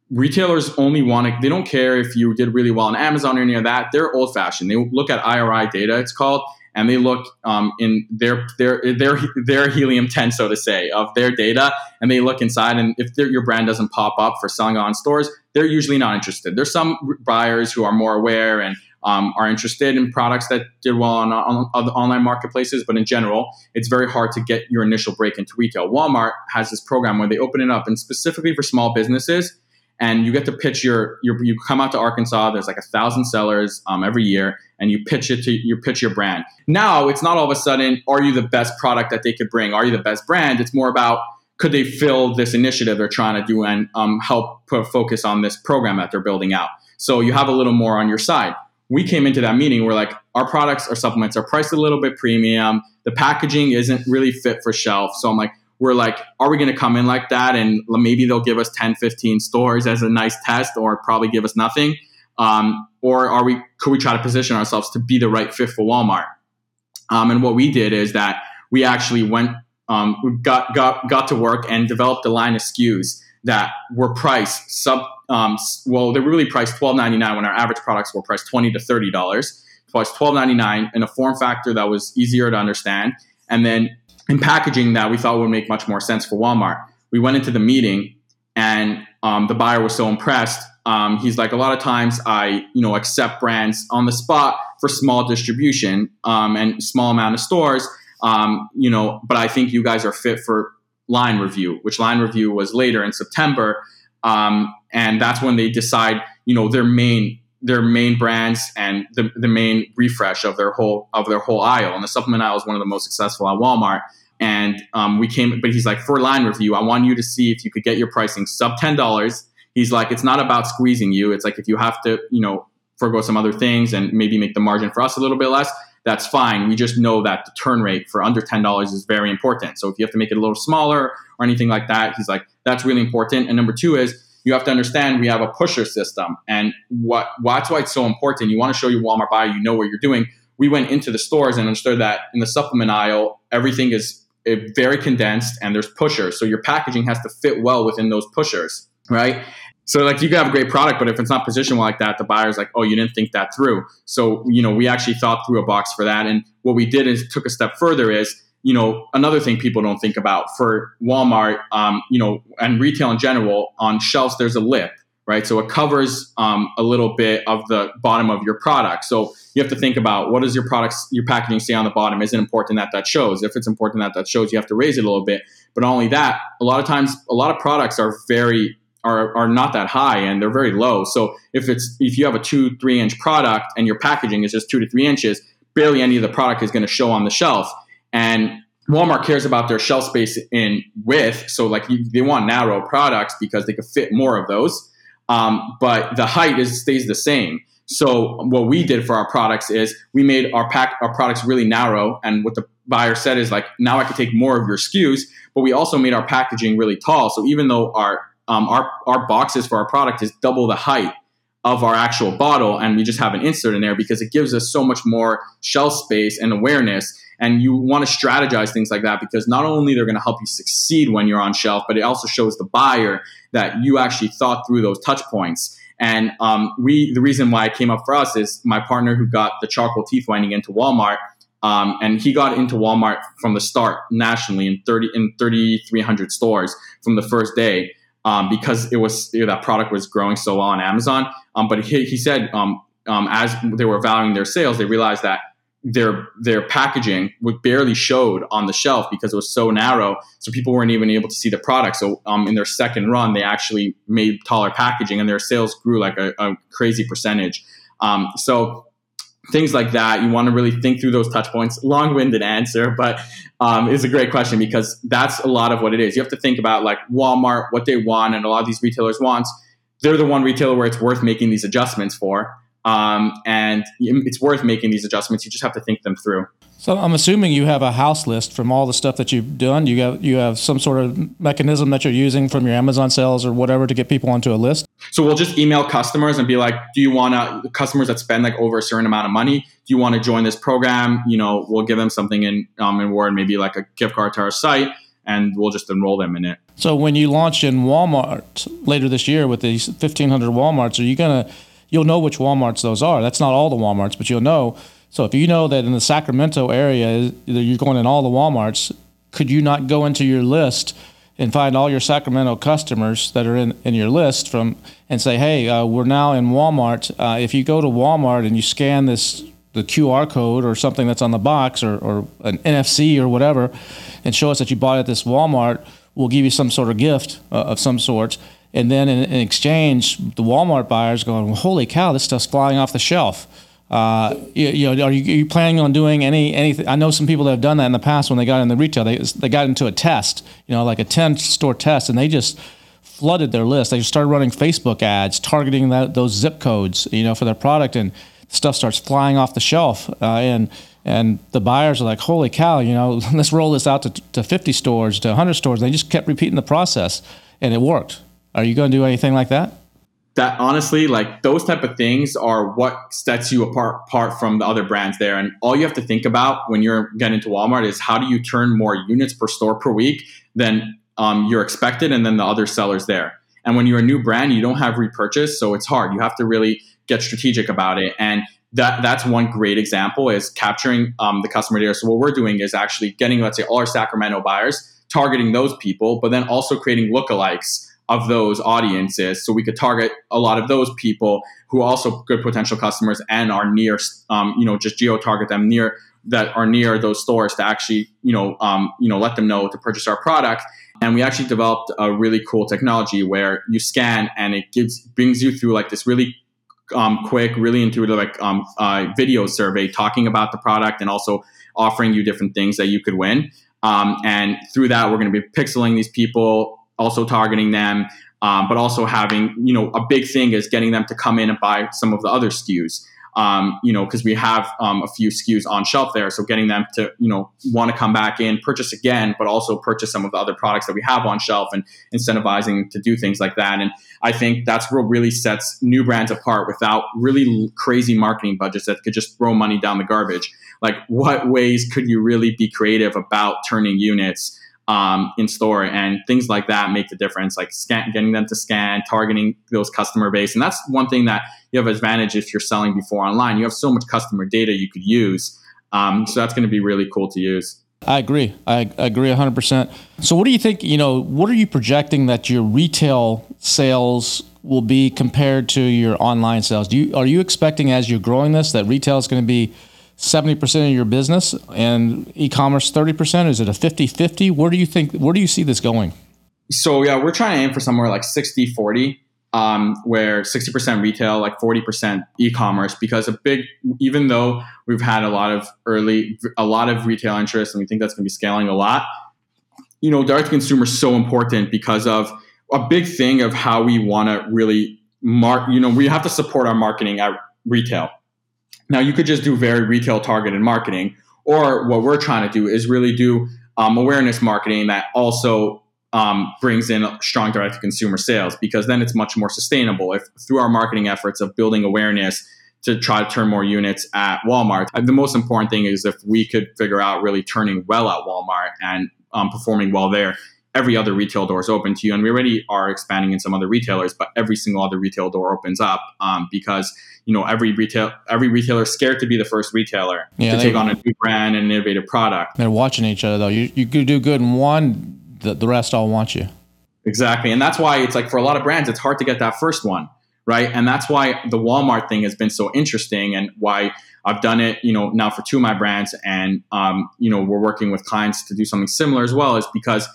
retailers only want to, they don't care if you did really well on Amazon or any of that. They're old fashioned. They look at IRI data, it's called, and they look um, in their, their, their, their helium 10, so to say, of their data, and they look inside. And if your brand doesn't pop up for selling on stores, they're usually not interested. There's some buyers who are more aware and um, are interested in products that did well on, on, on online marketplaces. But in general, it's very hard to get your initial break into retail. Walmart has this program where they open it up and specifically for small businesses. And you get to pitch your, your you come out to Arkansas. There's like a thousand sellers um, every year, and you pitch it to you pitch your brand. Now it's not all of a sudden, are you the best product that they could bring? Are you the best brand? It's more about could they fill this initiative they're trying to do and um, help put focus on this program that they're building out. So you have a little more on your side we came into that meeting we're like our products our supplements are priced a little bit premium. The packaging isn't really fit for shelf. So i'm like we're like are we going to come in like that? And maybe they'll give us 10 15 stores as a nice test or probably give us nothing. Um, or are we could we try to position ourselves to be the right fit for walmart? Um, and what we did is that we actually went um, we got, got got to work and developed a line of skus that were priced sub um, well, they were really priced $12.99 when our average products were priced 20 to thirty dollars. plus $12.99 in a form factor that was easier to understand, and then in packaging that we thought would make much more sense for Walmart. We went into the meeting, and um, the buyer was so impressed. Um, he's like, a lot of times I, you know, accept brands on the spot for small distribution um, and small amount of stores, um, you know, but I think you guys are fit for line review, which line review was later in September. Um, and that's when they decide, you know, their main their main brands and the, the main refresh of their whole of their whole aisle. And the supplement aisle is one of the most successful at Walmart. And um, we came, but he's like, for line review, I want you to see if you could get your pricing sub ten dollars. He's like, it's not about squeezing you. It's like if you have to, you know, forego some other things and maybe make the margin for us a little bit less, that's fine. We just know that the turn rate for under ten dollars is very important. So if you have to make it a little smaller or anything like that, he's like, that's really important. And number two is you have to understand we have a pusher system. And what that's why it's so important. You want to show your Walmart buyer you know what you're doing. We went into the stores and understood that in the supplement aisle, everything is eh, very condensed and there's pushers. So your packaging has to fit well within those pushers, right? So like you have a great product, but if it's not positioned like that, the buyer's like, oh, you didn't think that through. So, you know, we actually thought through a box for that. And what we did is took a step further is you know, another thing people don't think about for Walmart, um, you know, and retail in general, on shelves there's a lip, right? So it covers um, a little bit of the bottom of your product. So you have to think about what does your products, your packaging say on the bottom? Is it important that that shows? If it's important that that shows, you have to raise it a little bit. But not only that, a lot of times, a lot of products are very are, are not that high and they're very low. So if it's if you have a two three inch product and your packaging is just two to three inches, barely any of the product is going to show on the shelf. And Walmart cares about their shelf space in width. So like you, they want narrow products because they could fit more of those. Um, but the height is stays the same. So what we did for our products is we made our pack our products really narrow. And what the buyer said is like, now I can take more of your SKUs. But we also made our packaging really tall. So even though our um, our our boxes for our product is double the height of our actual bottle, and we just have an insert in there because it gives us so much more shelf space and awareness and you want to strategize things like that because not only they're going to help you succeed when you're on shelf, but it also shows the buyer that you actually thought through those touch points. And um, we, the reason why it came up for us is my partner who got the charcoal teeth whitening into Walmart, um, and he got into Walmart from the start nationally in thirty in thirty three hundred stores from the first day um, because it was you know, that product was growing so well on Amazon. Um, but he, he said um, um, as they were valuing their sales, they realized that their their packaging would barely showed on the shelf because it was so narrow. So people weren't even able to see the product. So um, in their second run they actually made taller packaging and their sales grew like a, a crazy percentage. Um, so things like that you want to really think through those touch points. Long-winded answer but um, it's a great question because that's a lot of what it is. You have to think about like walmart what they want and a lot of these retailers want. They're the one retailer where it's worth making these adjustments for um, and it's worth making these adjustments. You just have to think them through. So I'm assuming you have a house list from all the stuff that you've done. You have you have some sort of mechanism that you're using from your Amazon sales or whatever to get people onto a list. So we'll just email customers and be like, "Do you want to customers that spend like over a certain amount of money? Do you want to join this program? You know, we'll give them something in um, in Word, maybe like a gift card to our site, and we'll just enroll them in it." So when you launch in Walmart later this year with these 1,500 WalMarts, are you gonna you'll know which Walmarts those are. That's not all the Walmarts, but you'll know. So if you know that in the Sacramento area you're going in all the Walmarts, could you not go into your list and find all your Sacramento customers that are in, in your list from and say, hey, uh, we're now in Walmart. Uh, if you go to Walmart and you scan this the QR code or something that's on the box or, or an NFC or whatever, and show us that you bought at this Walmart, we'll give you some sort of gift uh, of some sort. And then in, in, exchange, the Walmart buyers going, well, holy cow, this stuff's flying off the shelf. Uh, you, you, know, are you, are you, planning on doing any anything? I know some people that have done that in the past when they got in the retail. They they got into a test, you know, like a ten store test, and they just flooded their list. They just started running Facebook ads targeting that, those zip codes, you know, for their product, and stuff starts flying off the shelf. Uh, and and the buyers are like, "Holy cow! You know, let's roll this out to, to 50 stores, to 100 stores." They just kept repeating the process, and it worked. Are you going to do anything like that? that honestly, like those type of things are what sets you apart, apart from the other brands there. And all you have to think about when you're getting to Walmart is how do you turn more units per store per week than um, you're expected, and then the other sellers there. And when you're a new brand, you don't have repurchase, so it's hard. You have to really get strategic about it. And that that's one great example is capturing um, the customer data. So what we're doing is actually getting, let's say, all our Sacramento buyers, targeting those people, but then also creating lookalikes of those audiences so we could target a lot of those people who are also good potential customers and are near um, you know just geo target them near that are near those stores to actually you know um, you know let them know to purchase our product. And we actually developed a really cool technology where you scan and it gives brings you through like this really um, quick really intuitive like um, uh, video survey talking about the product and also offering you different things that you could win. Um, and through that we're going to be pixeling these people also targeting them, um, but also having, you know, a big thing is getting them to come in and buy some of the other SKUs. Um, you know, because we have um, a few SKUs on shelf there. So getting them to, you know, want to come back in, purchase again, but also purchase some of the other products that we have on shelf and incentivizing to do things like that. And I think that's what really sets new brands apart without really crazy marketing budgets that could just throw money down the garbage. Like, what ways could you really be creative about turning units? Um, in store and things like that make the difference like scan, getting them to scan targeting those customer base and that's one thing that you have advantage if you're selling before online you have so much customer data you could use um, so that's going to be really cool to use I agree. I agree 100%. So, what do you think? You know, what are you projecting that your retail sales will be compared to your online sales? Do you are you expecting as you're growing this that retail is going to be 70% of your business and e-commerce 30%? Is it a 50-50? Where do you think where do you see this going? So yeah, we're trying to aim for somewhere like 60-40, um, where 60% retail, like 40% e-commerce, because a big even though we've had a lot of early a lot of retail interest and we think that's gonna be scaling a lot, you know, direct to consumer is so important because of a big thing of how we want to really mark, you know, we have to support our marketing at retail now, you could just do very retail targeted marketing, or what we're trying to do is really do um, awareness marketing that also um, brings in strong direct to consumer sales because then it's much more sustainable. If through our marketing efforts of building awareness to try to turn more units at Walmart, the most important thing is if we could figure out really turning well at Walmart and um, performing well there, every other retail door is open to you. And we already are expanding in some other retailers, but every single other retail door opens up um, because you know every retail every retailer is scared to be the first retailer yeah, to they, take on a new brand and innovative product. They're watching each other though. You you do good in one, the, the rest all want you. Exactly, and that's why it's like for a lot of brands, it's hard to get that first one right? And that's why the Walmart thing has been so interesting, and why I've done it, you know, now for two of my brands, and um, you know, we're working with clients to do something similar as well, is because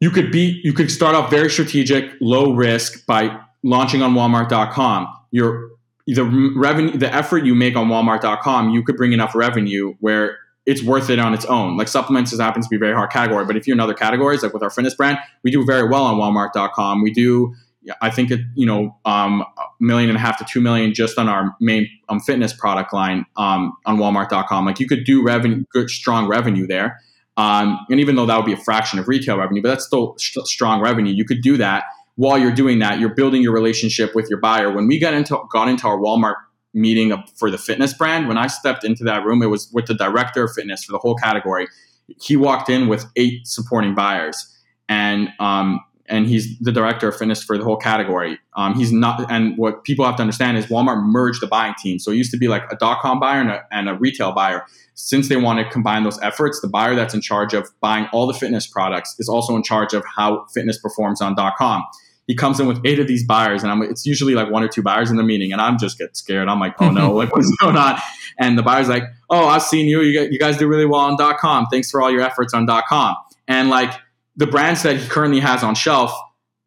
you could be you could start off very strategic, low risk by launching on Walmart.com. Your the revenue, the effort you make on Walmart.com, you could bring enough revenue where it's worth it on its own. Like supplements just happens to be a very hard category, but if you're in other categories, like with our fitness brand, we do very well on Walmart.com. We do, I think, it, you know, um, a million and a half to two million just on our main um, fitness product line um, on Walmart.com. Like you could do revenue, good, strong revenue there. Um, and even though that would be a fraction of retail revenue, but that's still st- strong revenue, you could do that. While you're doing that, you're building your relationship with your buyer. When we got into got into our Walmart meeting for the fitness brand, when I stepped into that room, it was with the director of fitness for the whole category. He walked in with eight supporting buyers, and um, and he's the director of fitness for the whole category. Um, he's not, and what people have to understand is Walmart merged the buying team. So it used to be like a dot com buyer and a, and a retail buyer. Since they want to combine those efforts, the buyer that's in charge of buying all the fitness products is also in charge of how fitness performs on dot com. He comes in with eight of these buyers, and I'm, it's usually like one or two buyers in the meeting, and I'm just get scared. I'm like, oh no, like what's going on? And the buyer's like, oh, I've seen you. You, you guys do really well on dot com. Thanks for all your efforts on dot com. And like the brands that he currently has on shelf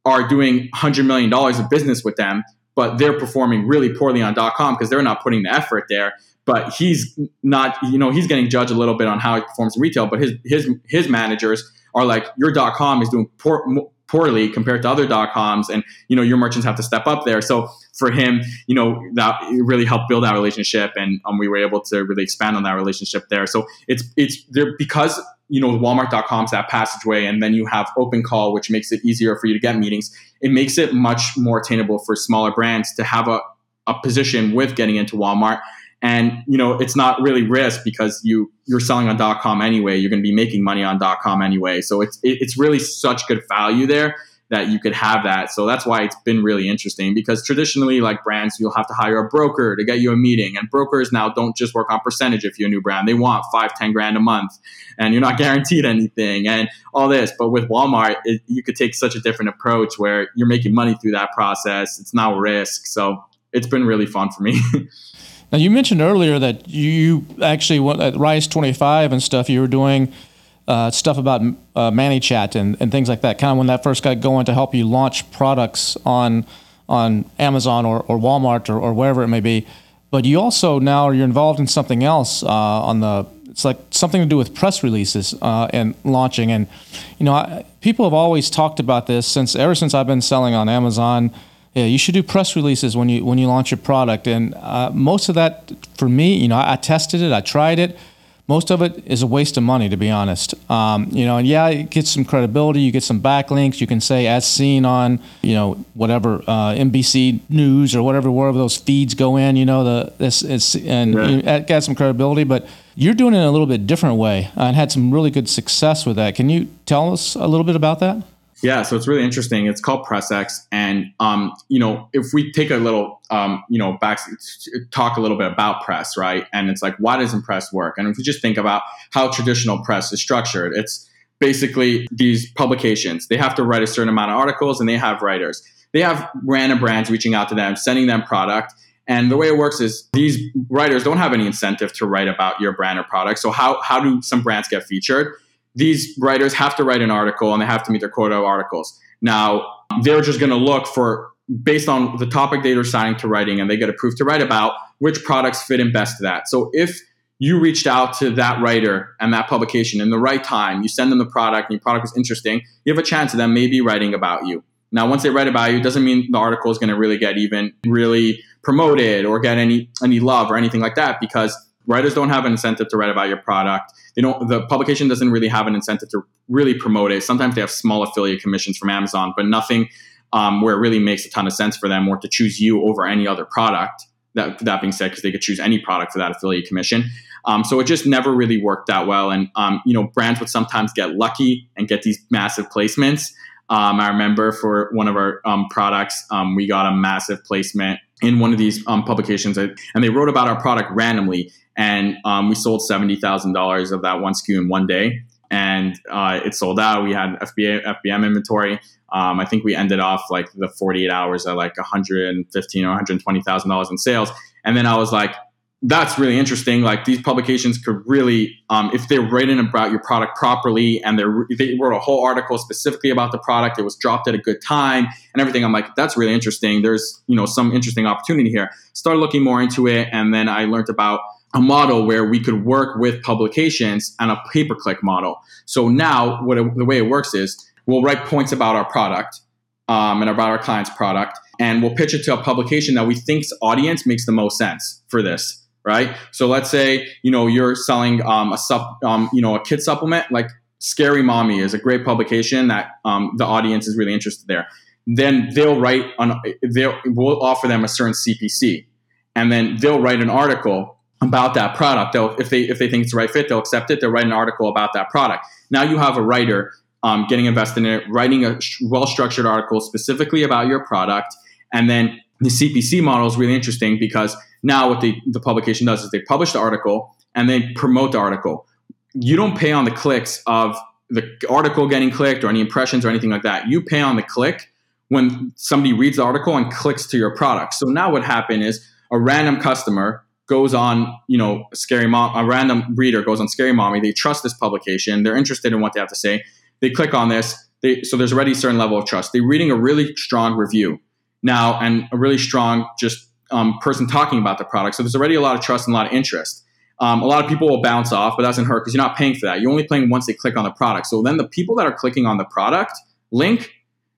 are doing $100 million of business with them, but they're performing really poorly on .com because they're not putting the effort there. But he's not, you know, he's getting judged a little bit on how he performs in retail. But his his his managers are like, your .com is doing poor, poorly compared to other .coms, and you know your merchants have to step up there. So for him, you know, that really helped build that relationship, and um, we were able to really expand on that relationship there. So it's it's there because you know walmart.com's that passageway and then you have open call which makes it easier for you to get meetings. It makes it much more attainable for smaller brands to have a, a position with getting into walmart. And you know it's not really risk because you you're selling on com anyway. You're going to be making money on com anyway. So it's it's really such good value there that you could have that. So that's why it's been really interesting because traditionally, like brands, you'll have to hire a broker to get you a meeting. And brokers now don't just work on percentage if you're a new brand. They want five, ten grand a month and you're not guaranteed anything and all this. But with Walmart, it, you could take such a different approach where you're making money through that process. It's now risk. So it's been really fun for me. now, you mentioned earlier that you actually went at Rise 25 and stuff, you were doing – uh, stuff about uh, ManyChat and, and things like that. Kind of when that first got going to help you launch products on on Amazon or, or Walmart or, or wherever it may be. But you also now you're involved in something else uh, on the it's like something to do with press releases uh, and launching. And you know, I, people have always talked about this since ever since I've been selling on Amazon. Yeah, you should do press releases when you when you launch your product. And uh, most of that for me, you know, I, I tested it, I tried it most of it is a waste of money, to be honest. Um, you know, and yeah, it gets some credibility. You get some backlinks. You can say as seen on, you know, whatever uh, NBC News or whatever, wherever those feeds go in. You know, the this is and yeah. you know, get some credibility. But you're doing it in a little bit different way and had some really good success with that. Can you tell us a little bit about that? Yeah, so it's really interesting. It's called PressX, and um, you know, if we take a little, um, you know, back talk a little bit about press, right? And it's like, why doesn't press work? And if you just think about how traditional press is structured, it's basically these publications. They have to write a certain amount of articles, and they have writers. They have random brands reaching out to them, sending them product. And the way it works is these writers don't have any incentive to write about your brand or product. So how how do some brands get featured? These writers have to write an article and they have to meet their quota of articles. Now, they're just going to look for, based on the topic they are deciding to writing and they get approved to write about, which products fit in best to that. So if you reached out to that writer and that publication in the right time, you send them the product and your product was interesting, you have a chance of them maybe writing about you. Now, once they write about you, it doesn't mean the article is going to really get even really promoted or get any any love or anything like that because writers don't have an incentive to write about your product. They don't. The publication doesn't really have an incentive to really promote it. Sometimes they have small affiliate commissions from Amazon, but nothing um, where it really makes a ton of sense for them or to choose you over any other product. That that being said, because they could choose any product for that affiliate commission. Um, so it just never really worked that well. And um, you know, brands would sometimes get lucky and get these massive placements. Um, I remember for one of our um, products, um, we got a massive placement in one of these um, publications, and they wrote about our product randomly and um, we sold seventy thousand dollars of that one SKU in one day, and uh, it sold out. We had FBA, FBM inventory. Um, I think we ended off like the forty eight hours at like one hundred and fifteen or one hundred twenty thousand dollars in sales, and then I was like. That's really interesting. Like these publications could really, um, if they're writing about your product properly and they wrote a whole article specifically about the product, it was dropped at a good time and everything. I'm like, that's really interesting. There's, you know, some interesting opportunity here. Started looking more into it, and then I learned about a model where we could work with publications and a pay per click model. So now, what it, the way it works is we'll write points about our product um, and about our client's product, and we'll pitch it to a publication that we think's audience makes the most sense for this. Right. So let's say you know you're selling um, a sub, um, you know, a kid supplement like Scary Mommy is a great publication that um, the audience is really interested there. Then they'll write on they'll we'll offer them a certain CPC, and then they'll write an article about that product. They'll, if they if they think it's the right fit, they'll accept it. They'll write an article about that product. Now you have a writer um, getting invested in it, writing a well structured article specifically about your product, and then the CPC model is really interesting because now what the, the publication does is they publish the article and they promote the article. You don't pay on the clicks of the article getting clicked or any impressions or anything like that. You pay on the click when somebody reads the article and clicks to your product. So now what happened is a random customer goes on, you know, scary mom, a random reader goes on scary mommy. They trust this publication. They're interested in what they have to say. They click on this. They, so there's already a certain level of trust. They're reading a really strong review now and a really strong just um, person talking about the product. So there's already a lot of trust and a lot of interest. Um, a lot of people will bounce off, but that doesn't hurt because you're not paying for that. You're only paying once they click on the product. So then the people that are clicking on the product link,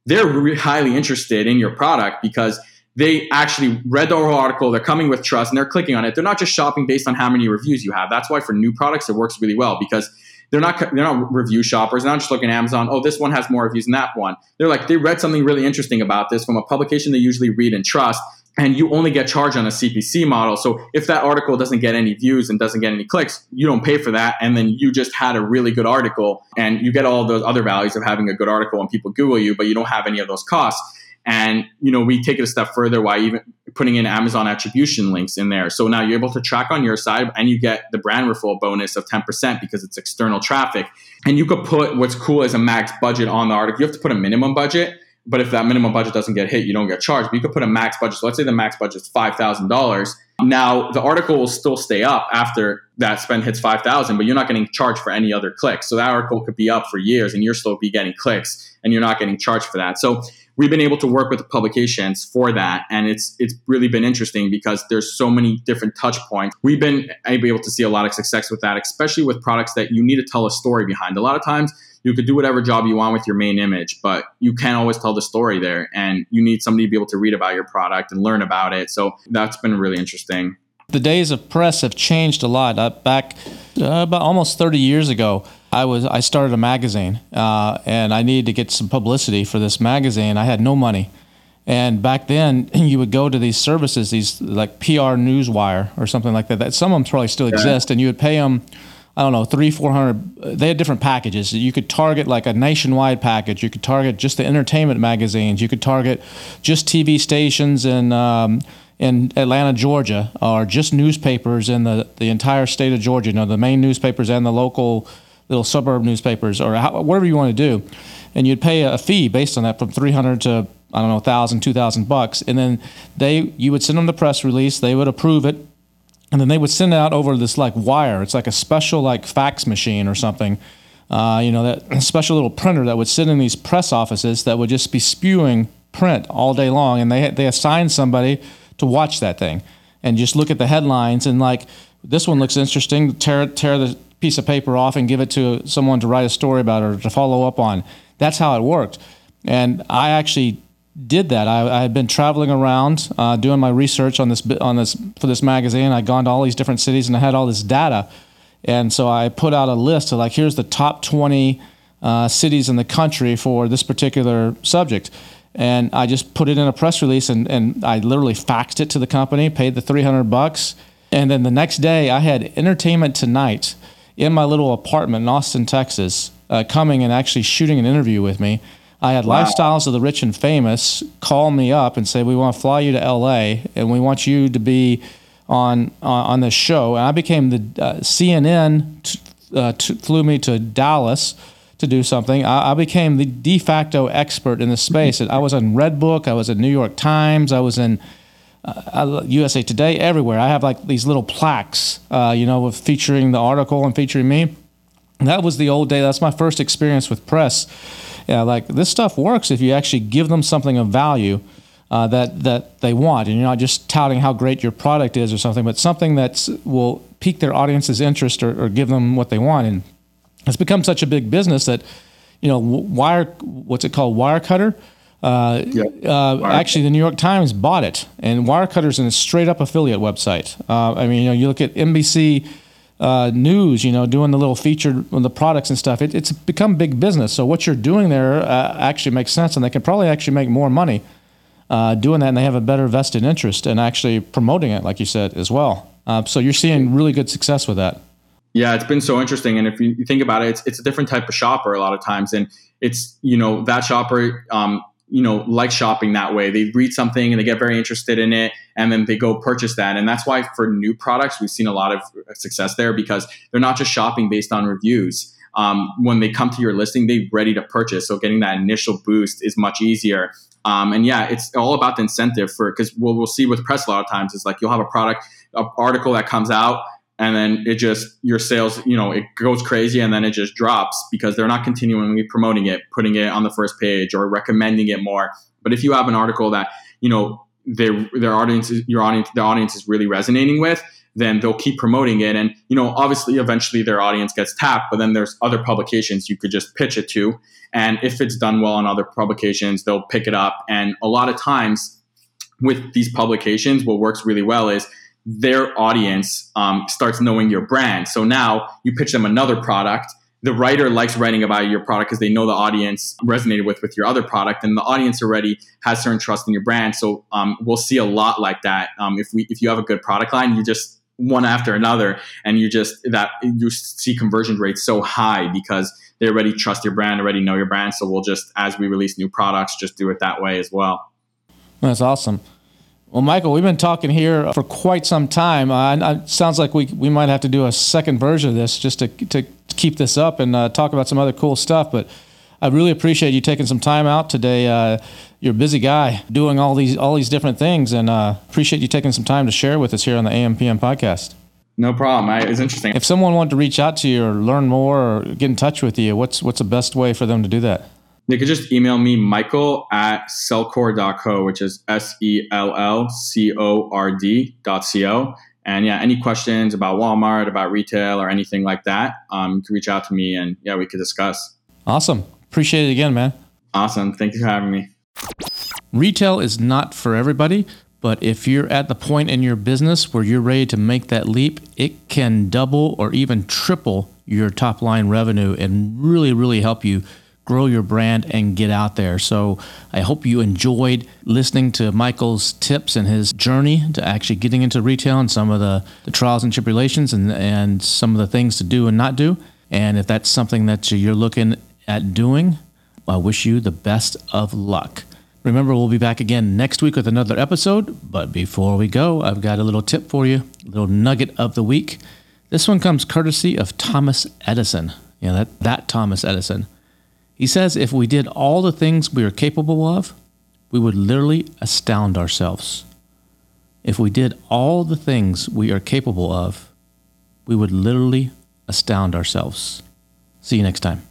they're really highly interested in your product because they actually read the whole article. They're coming with trust and they're clicking on it. They're not just shopping based on how many reviews you have. That's why for new products it works really well because they're not they're not review shoppers. They're not just looking at Amazon. Oh, this one has more reviews than that one. They're like they read something really interesting about this from a publication they usually read and trust, and you only get charged on a CPC model. So if that article doesn't get any views and doesn't get any clicks, you don't pay for that. And then you just had a really good article and you get all those other values of having a good article and people Google you, but you don't have any of those costs. And you know, we take it a step further by even putting in Amazon attribution links in there. So now you're able to track on your side and you get the brand referral bonus of 10% because it's external traffic. And you could put what's cool as a max budget on the article. You have to put a minimum budget but if that minimum budget doesn't get hit, you don't get charged. But you could put a max budget. So let's say the max budget is five thousand dollars. Now the article will still stay up after that spend hits five thousand, but you're not getting charged for any other clicks. So that article could be up for years, and you're still be getting clicks, and you're not getting charged for that. So we've been able to work with the publications for that, and it's it's really been interesting because there's so many different touch points. We've been able to see a lot of success with that, especially with products that you need to tell a story behind. A lot of times you could do whatever job you want with your main image, but you can't always tell the story there. And you need somebody to be able to read about your product and learn about it. So that's been really interesting. The days of press have changed a lot. Uh, back uh, about almost 30 years ago, I was I started a magazine, uh, and I needed to get some publicity for this magazine. I had no money, and back then you would go to these services, these like PR Newswire or something like that. That some of them probably still exist, and you would pay them I don't know, three, four hundred. They had different packages. You could target like a nationwide package. You could target just the entertainment magazines. You could target just TV stations in um, in Atlanta, Georgia, or just newspapers in the, the entire state of Georgia. You know, the main newspapers and the local little suburb newspapers, or how, whatever you want to do. And you'd pay a fee based on that from three hundred to I don't know, thousand, two thousand bucks, and then they you would send them the press release. They would approve it and then they would send it out over this like wire. It's like a special like fax machine or something. Uh, you know, that special little printer that would sit in these press offices that would just be spewing print all day long, and they they assigned somebody to watch that thing and just look at the headlines and like this one looks interesting. Tear tear the piece of paper off and give it to someone to write a story about or to follow up on. That's how it worked. And I actually did that. I, I, had been traveling around uh, doing my research on this on this for this magazine. I'd gone to all these different cities and I had all this data, and so I put out a list of like here's the top 20 uh, cities in the country for this particular subject, and I just put it in a press release and and I literally faxed it to the company, paid the 300 bucks, and then the next day I had Entertainment Tonight in my little apartment in Austin, Texas, uh, coming and actually shooting an interview with me I had wow. Lifestyles of the Rich and Famous call me up and say, "We want to fly you to LA, and we want you to be on on, on this show." And I became the uh, CNN t- uh, t- flew me to Dallas to do something. I, I, became the de facto expert in the space. I was in Redbook, I was in New York Times, I was in uh, USA Today, everywhere. I have like these little plaques, uh, you know, with featuring the article and featuring me. And that was the old day. That's my first experience with press yeah, like this stuff works if you actually give them something of value uh, that that they want, and you're not just touting how great your product is or something, but something that will pique their audience's interest or, or, give them what they want. And it's become such a big business that you know wire what's it called Wirecutter. Uh, uh, actually, the New York Times bought it, and Wirecutter's a straight up affiliate website. Uh, I mean, you know, you look at NBC uh, news, you know, doing the little featured on the products and stuff. It, it's become big business. So what you're doing there uh, actually makes sense, and they can probably actually make more money uh, doing that, and they have a better vested interest in actually promoting it, like you said, as well. Uh, so you're seeing really good success with that. Yeah, it's been so interesting. And if you think about it, it's, it's a different type of shopper a lot of times. And it's, you know, that shopper, um, you know, like shopping that way. They read something and they get very interested in it and then they go purchase that. And that's why for new products, we've seen a lot of success there because they're not just shopping based on reviews. Um, when they come to your listing, they're ready to purchase. So getting that initial boost is much easier. Um, and yeah, it's all about the incentive for because what we'll see with press a lot of times is like you'll have a product, an article that comes out and then it just your sales you know it goes crazy and then it just drops because they're not continually promoting it putting it on the first page or recommending it more. But if you have an article that you know their their audience your audience the audience is really resonating with then they'll keep promoting it. And you know obviously eventually their audience gets tapped but then there's other publications you could just pitch it to. And if it's done well on other publications they'll pick it up. And a lot of times with these publications what works really well is their audience um, starts knowing your brand. So now you pitch them another product. The writer likes writing about your product because they know the audience resonated with with your other product, and the audience already has certain trust in your brand. So um, we'll see a lot like that. Um, if we if you have a good product line, you just one after another, and you just that you see conversion rates so high because they already trust your brand, already know your brand. So we'll just as we release new products, just do it that way as well. That's awesome. Well, Michael, we've been talking here for quite some time. Uh, it sounds like we, we might have to do a second version of this just to, to keep this up and uh, talk about some other cool stuff. But I really appreciate you taking some time out today. Uh, you're a busy guy doing all these all these different things, and uh, appreciate you taking some time to share with us here on the AMPM podcast. No problem. I, it's interesting. If someone wanted to reach out to you or learn more or get in touch with you, what's what's the best way for them to do that? They could just email me, Michael at sellcord.co, which is S E L L C O R D dot C O. And yeah, any questions about Walmart, about retail, or anything like that, um, you can reach out to me and yeah, we could discuss. Awesome. Appreciate it again, man. Awesome. Thank you for having me. Retail is not for everybody, but if you're at the point in your business where you're ready to make that leap, it can double or even triple your top line revenue and really, really help you grow your brand and get out there. So I hope you enjoyed listening to Michael's tips and his journey to actually getting into retail and some of the, the trials and tribulations and, and some of the things to do and not do. And if that's something that you're looking at doing, I wish you the best of luck. Remember, we'll be back again next week with another episode. But before we go, I've got a little tip for you, a little nugget of the week. This one comes courtesy of Thomas Edison. You know, that, that Thomas Edison. He says if we did all the things we are capable of, we would literally astound ourselves. If we did all the things we are capable of, we would literally astound ourselves. See you next time.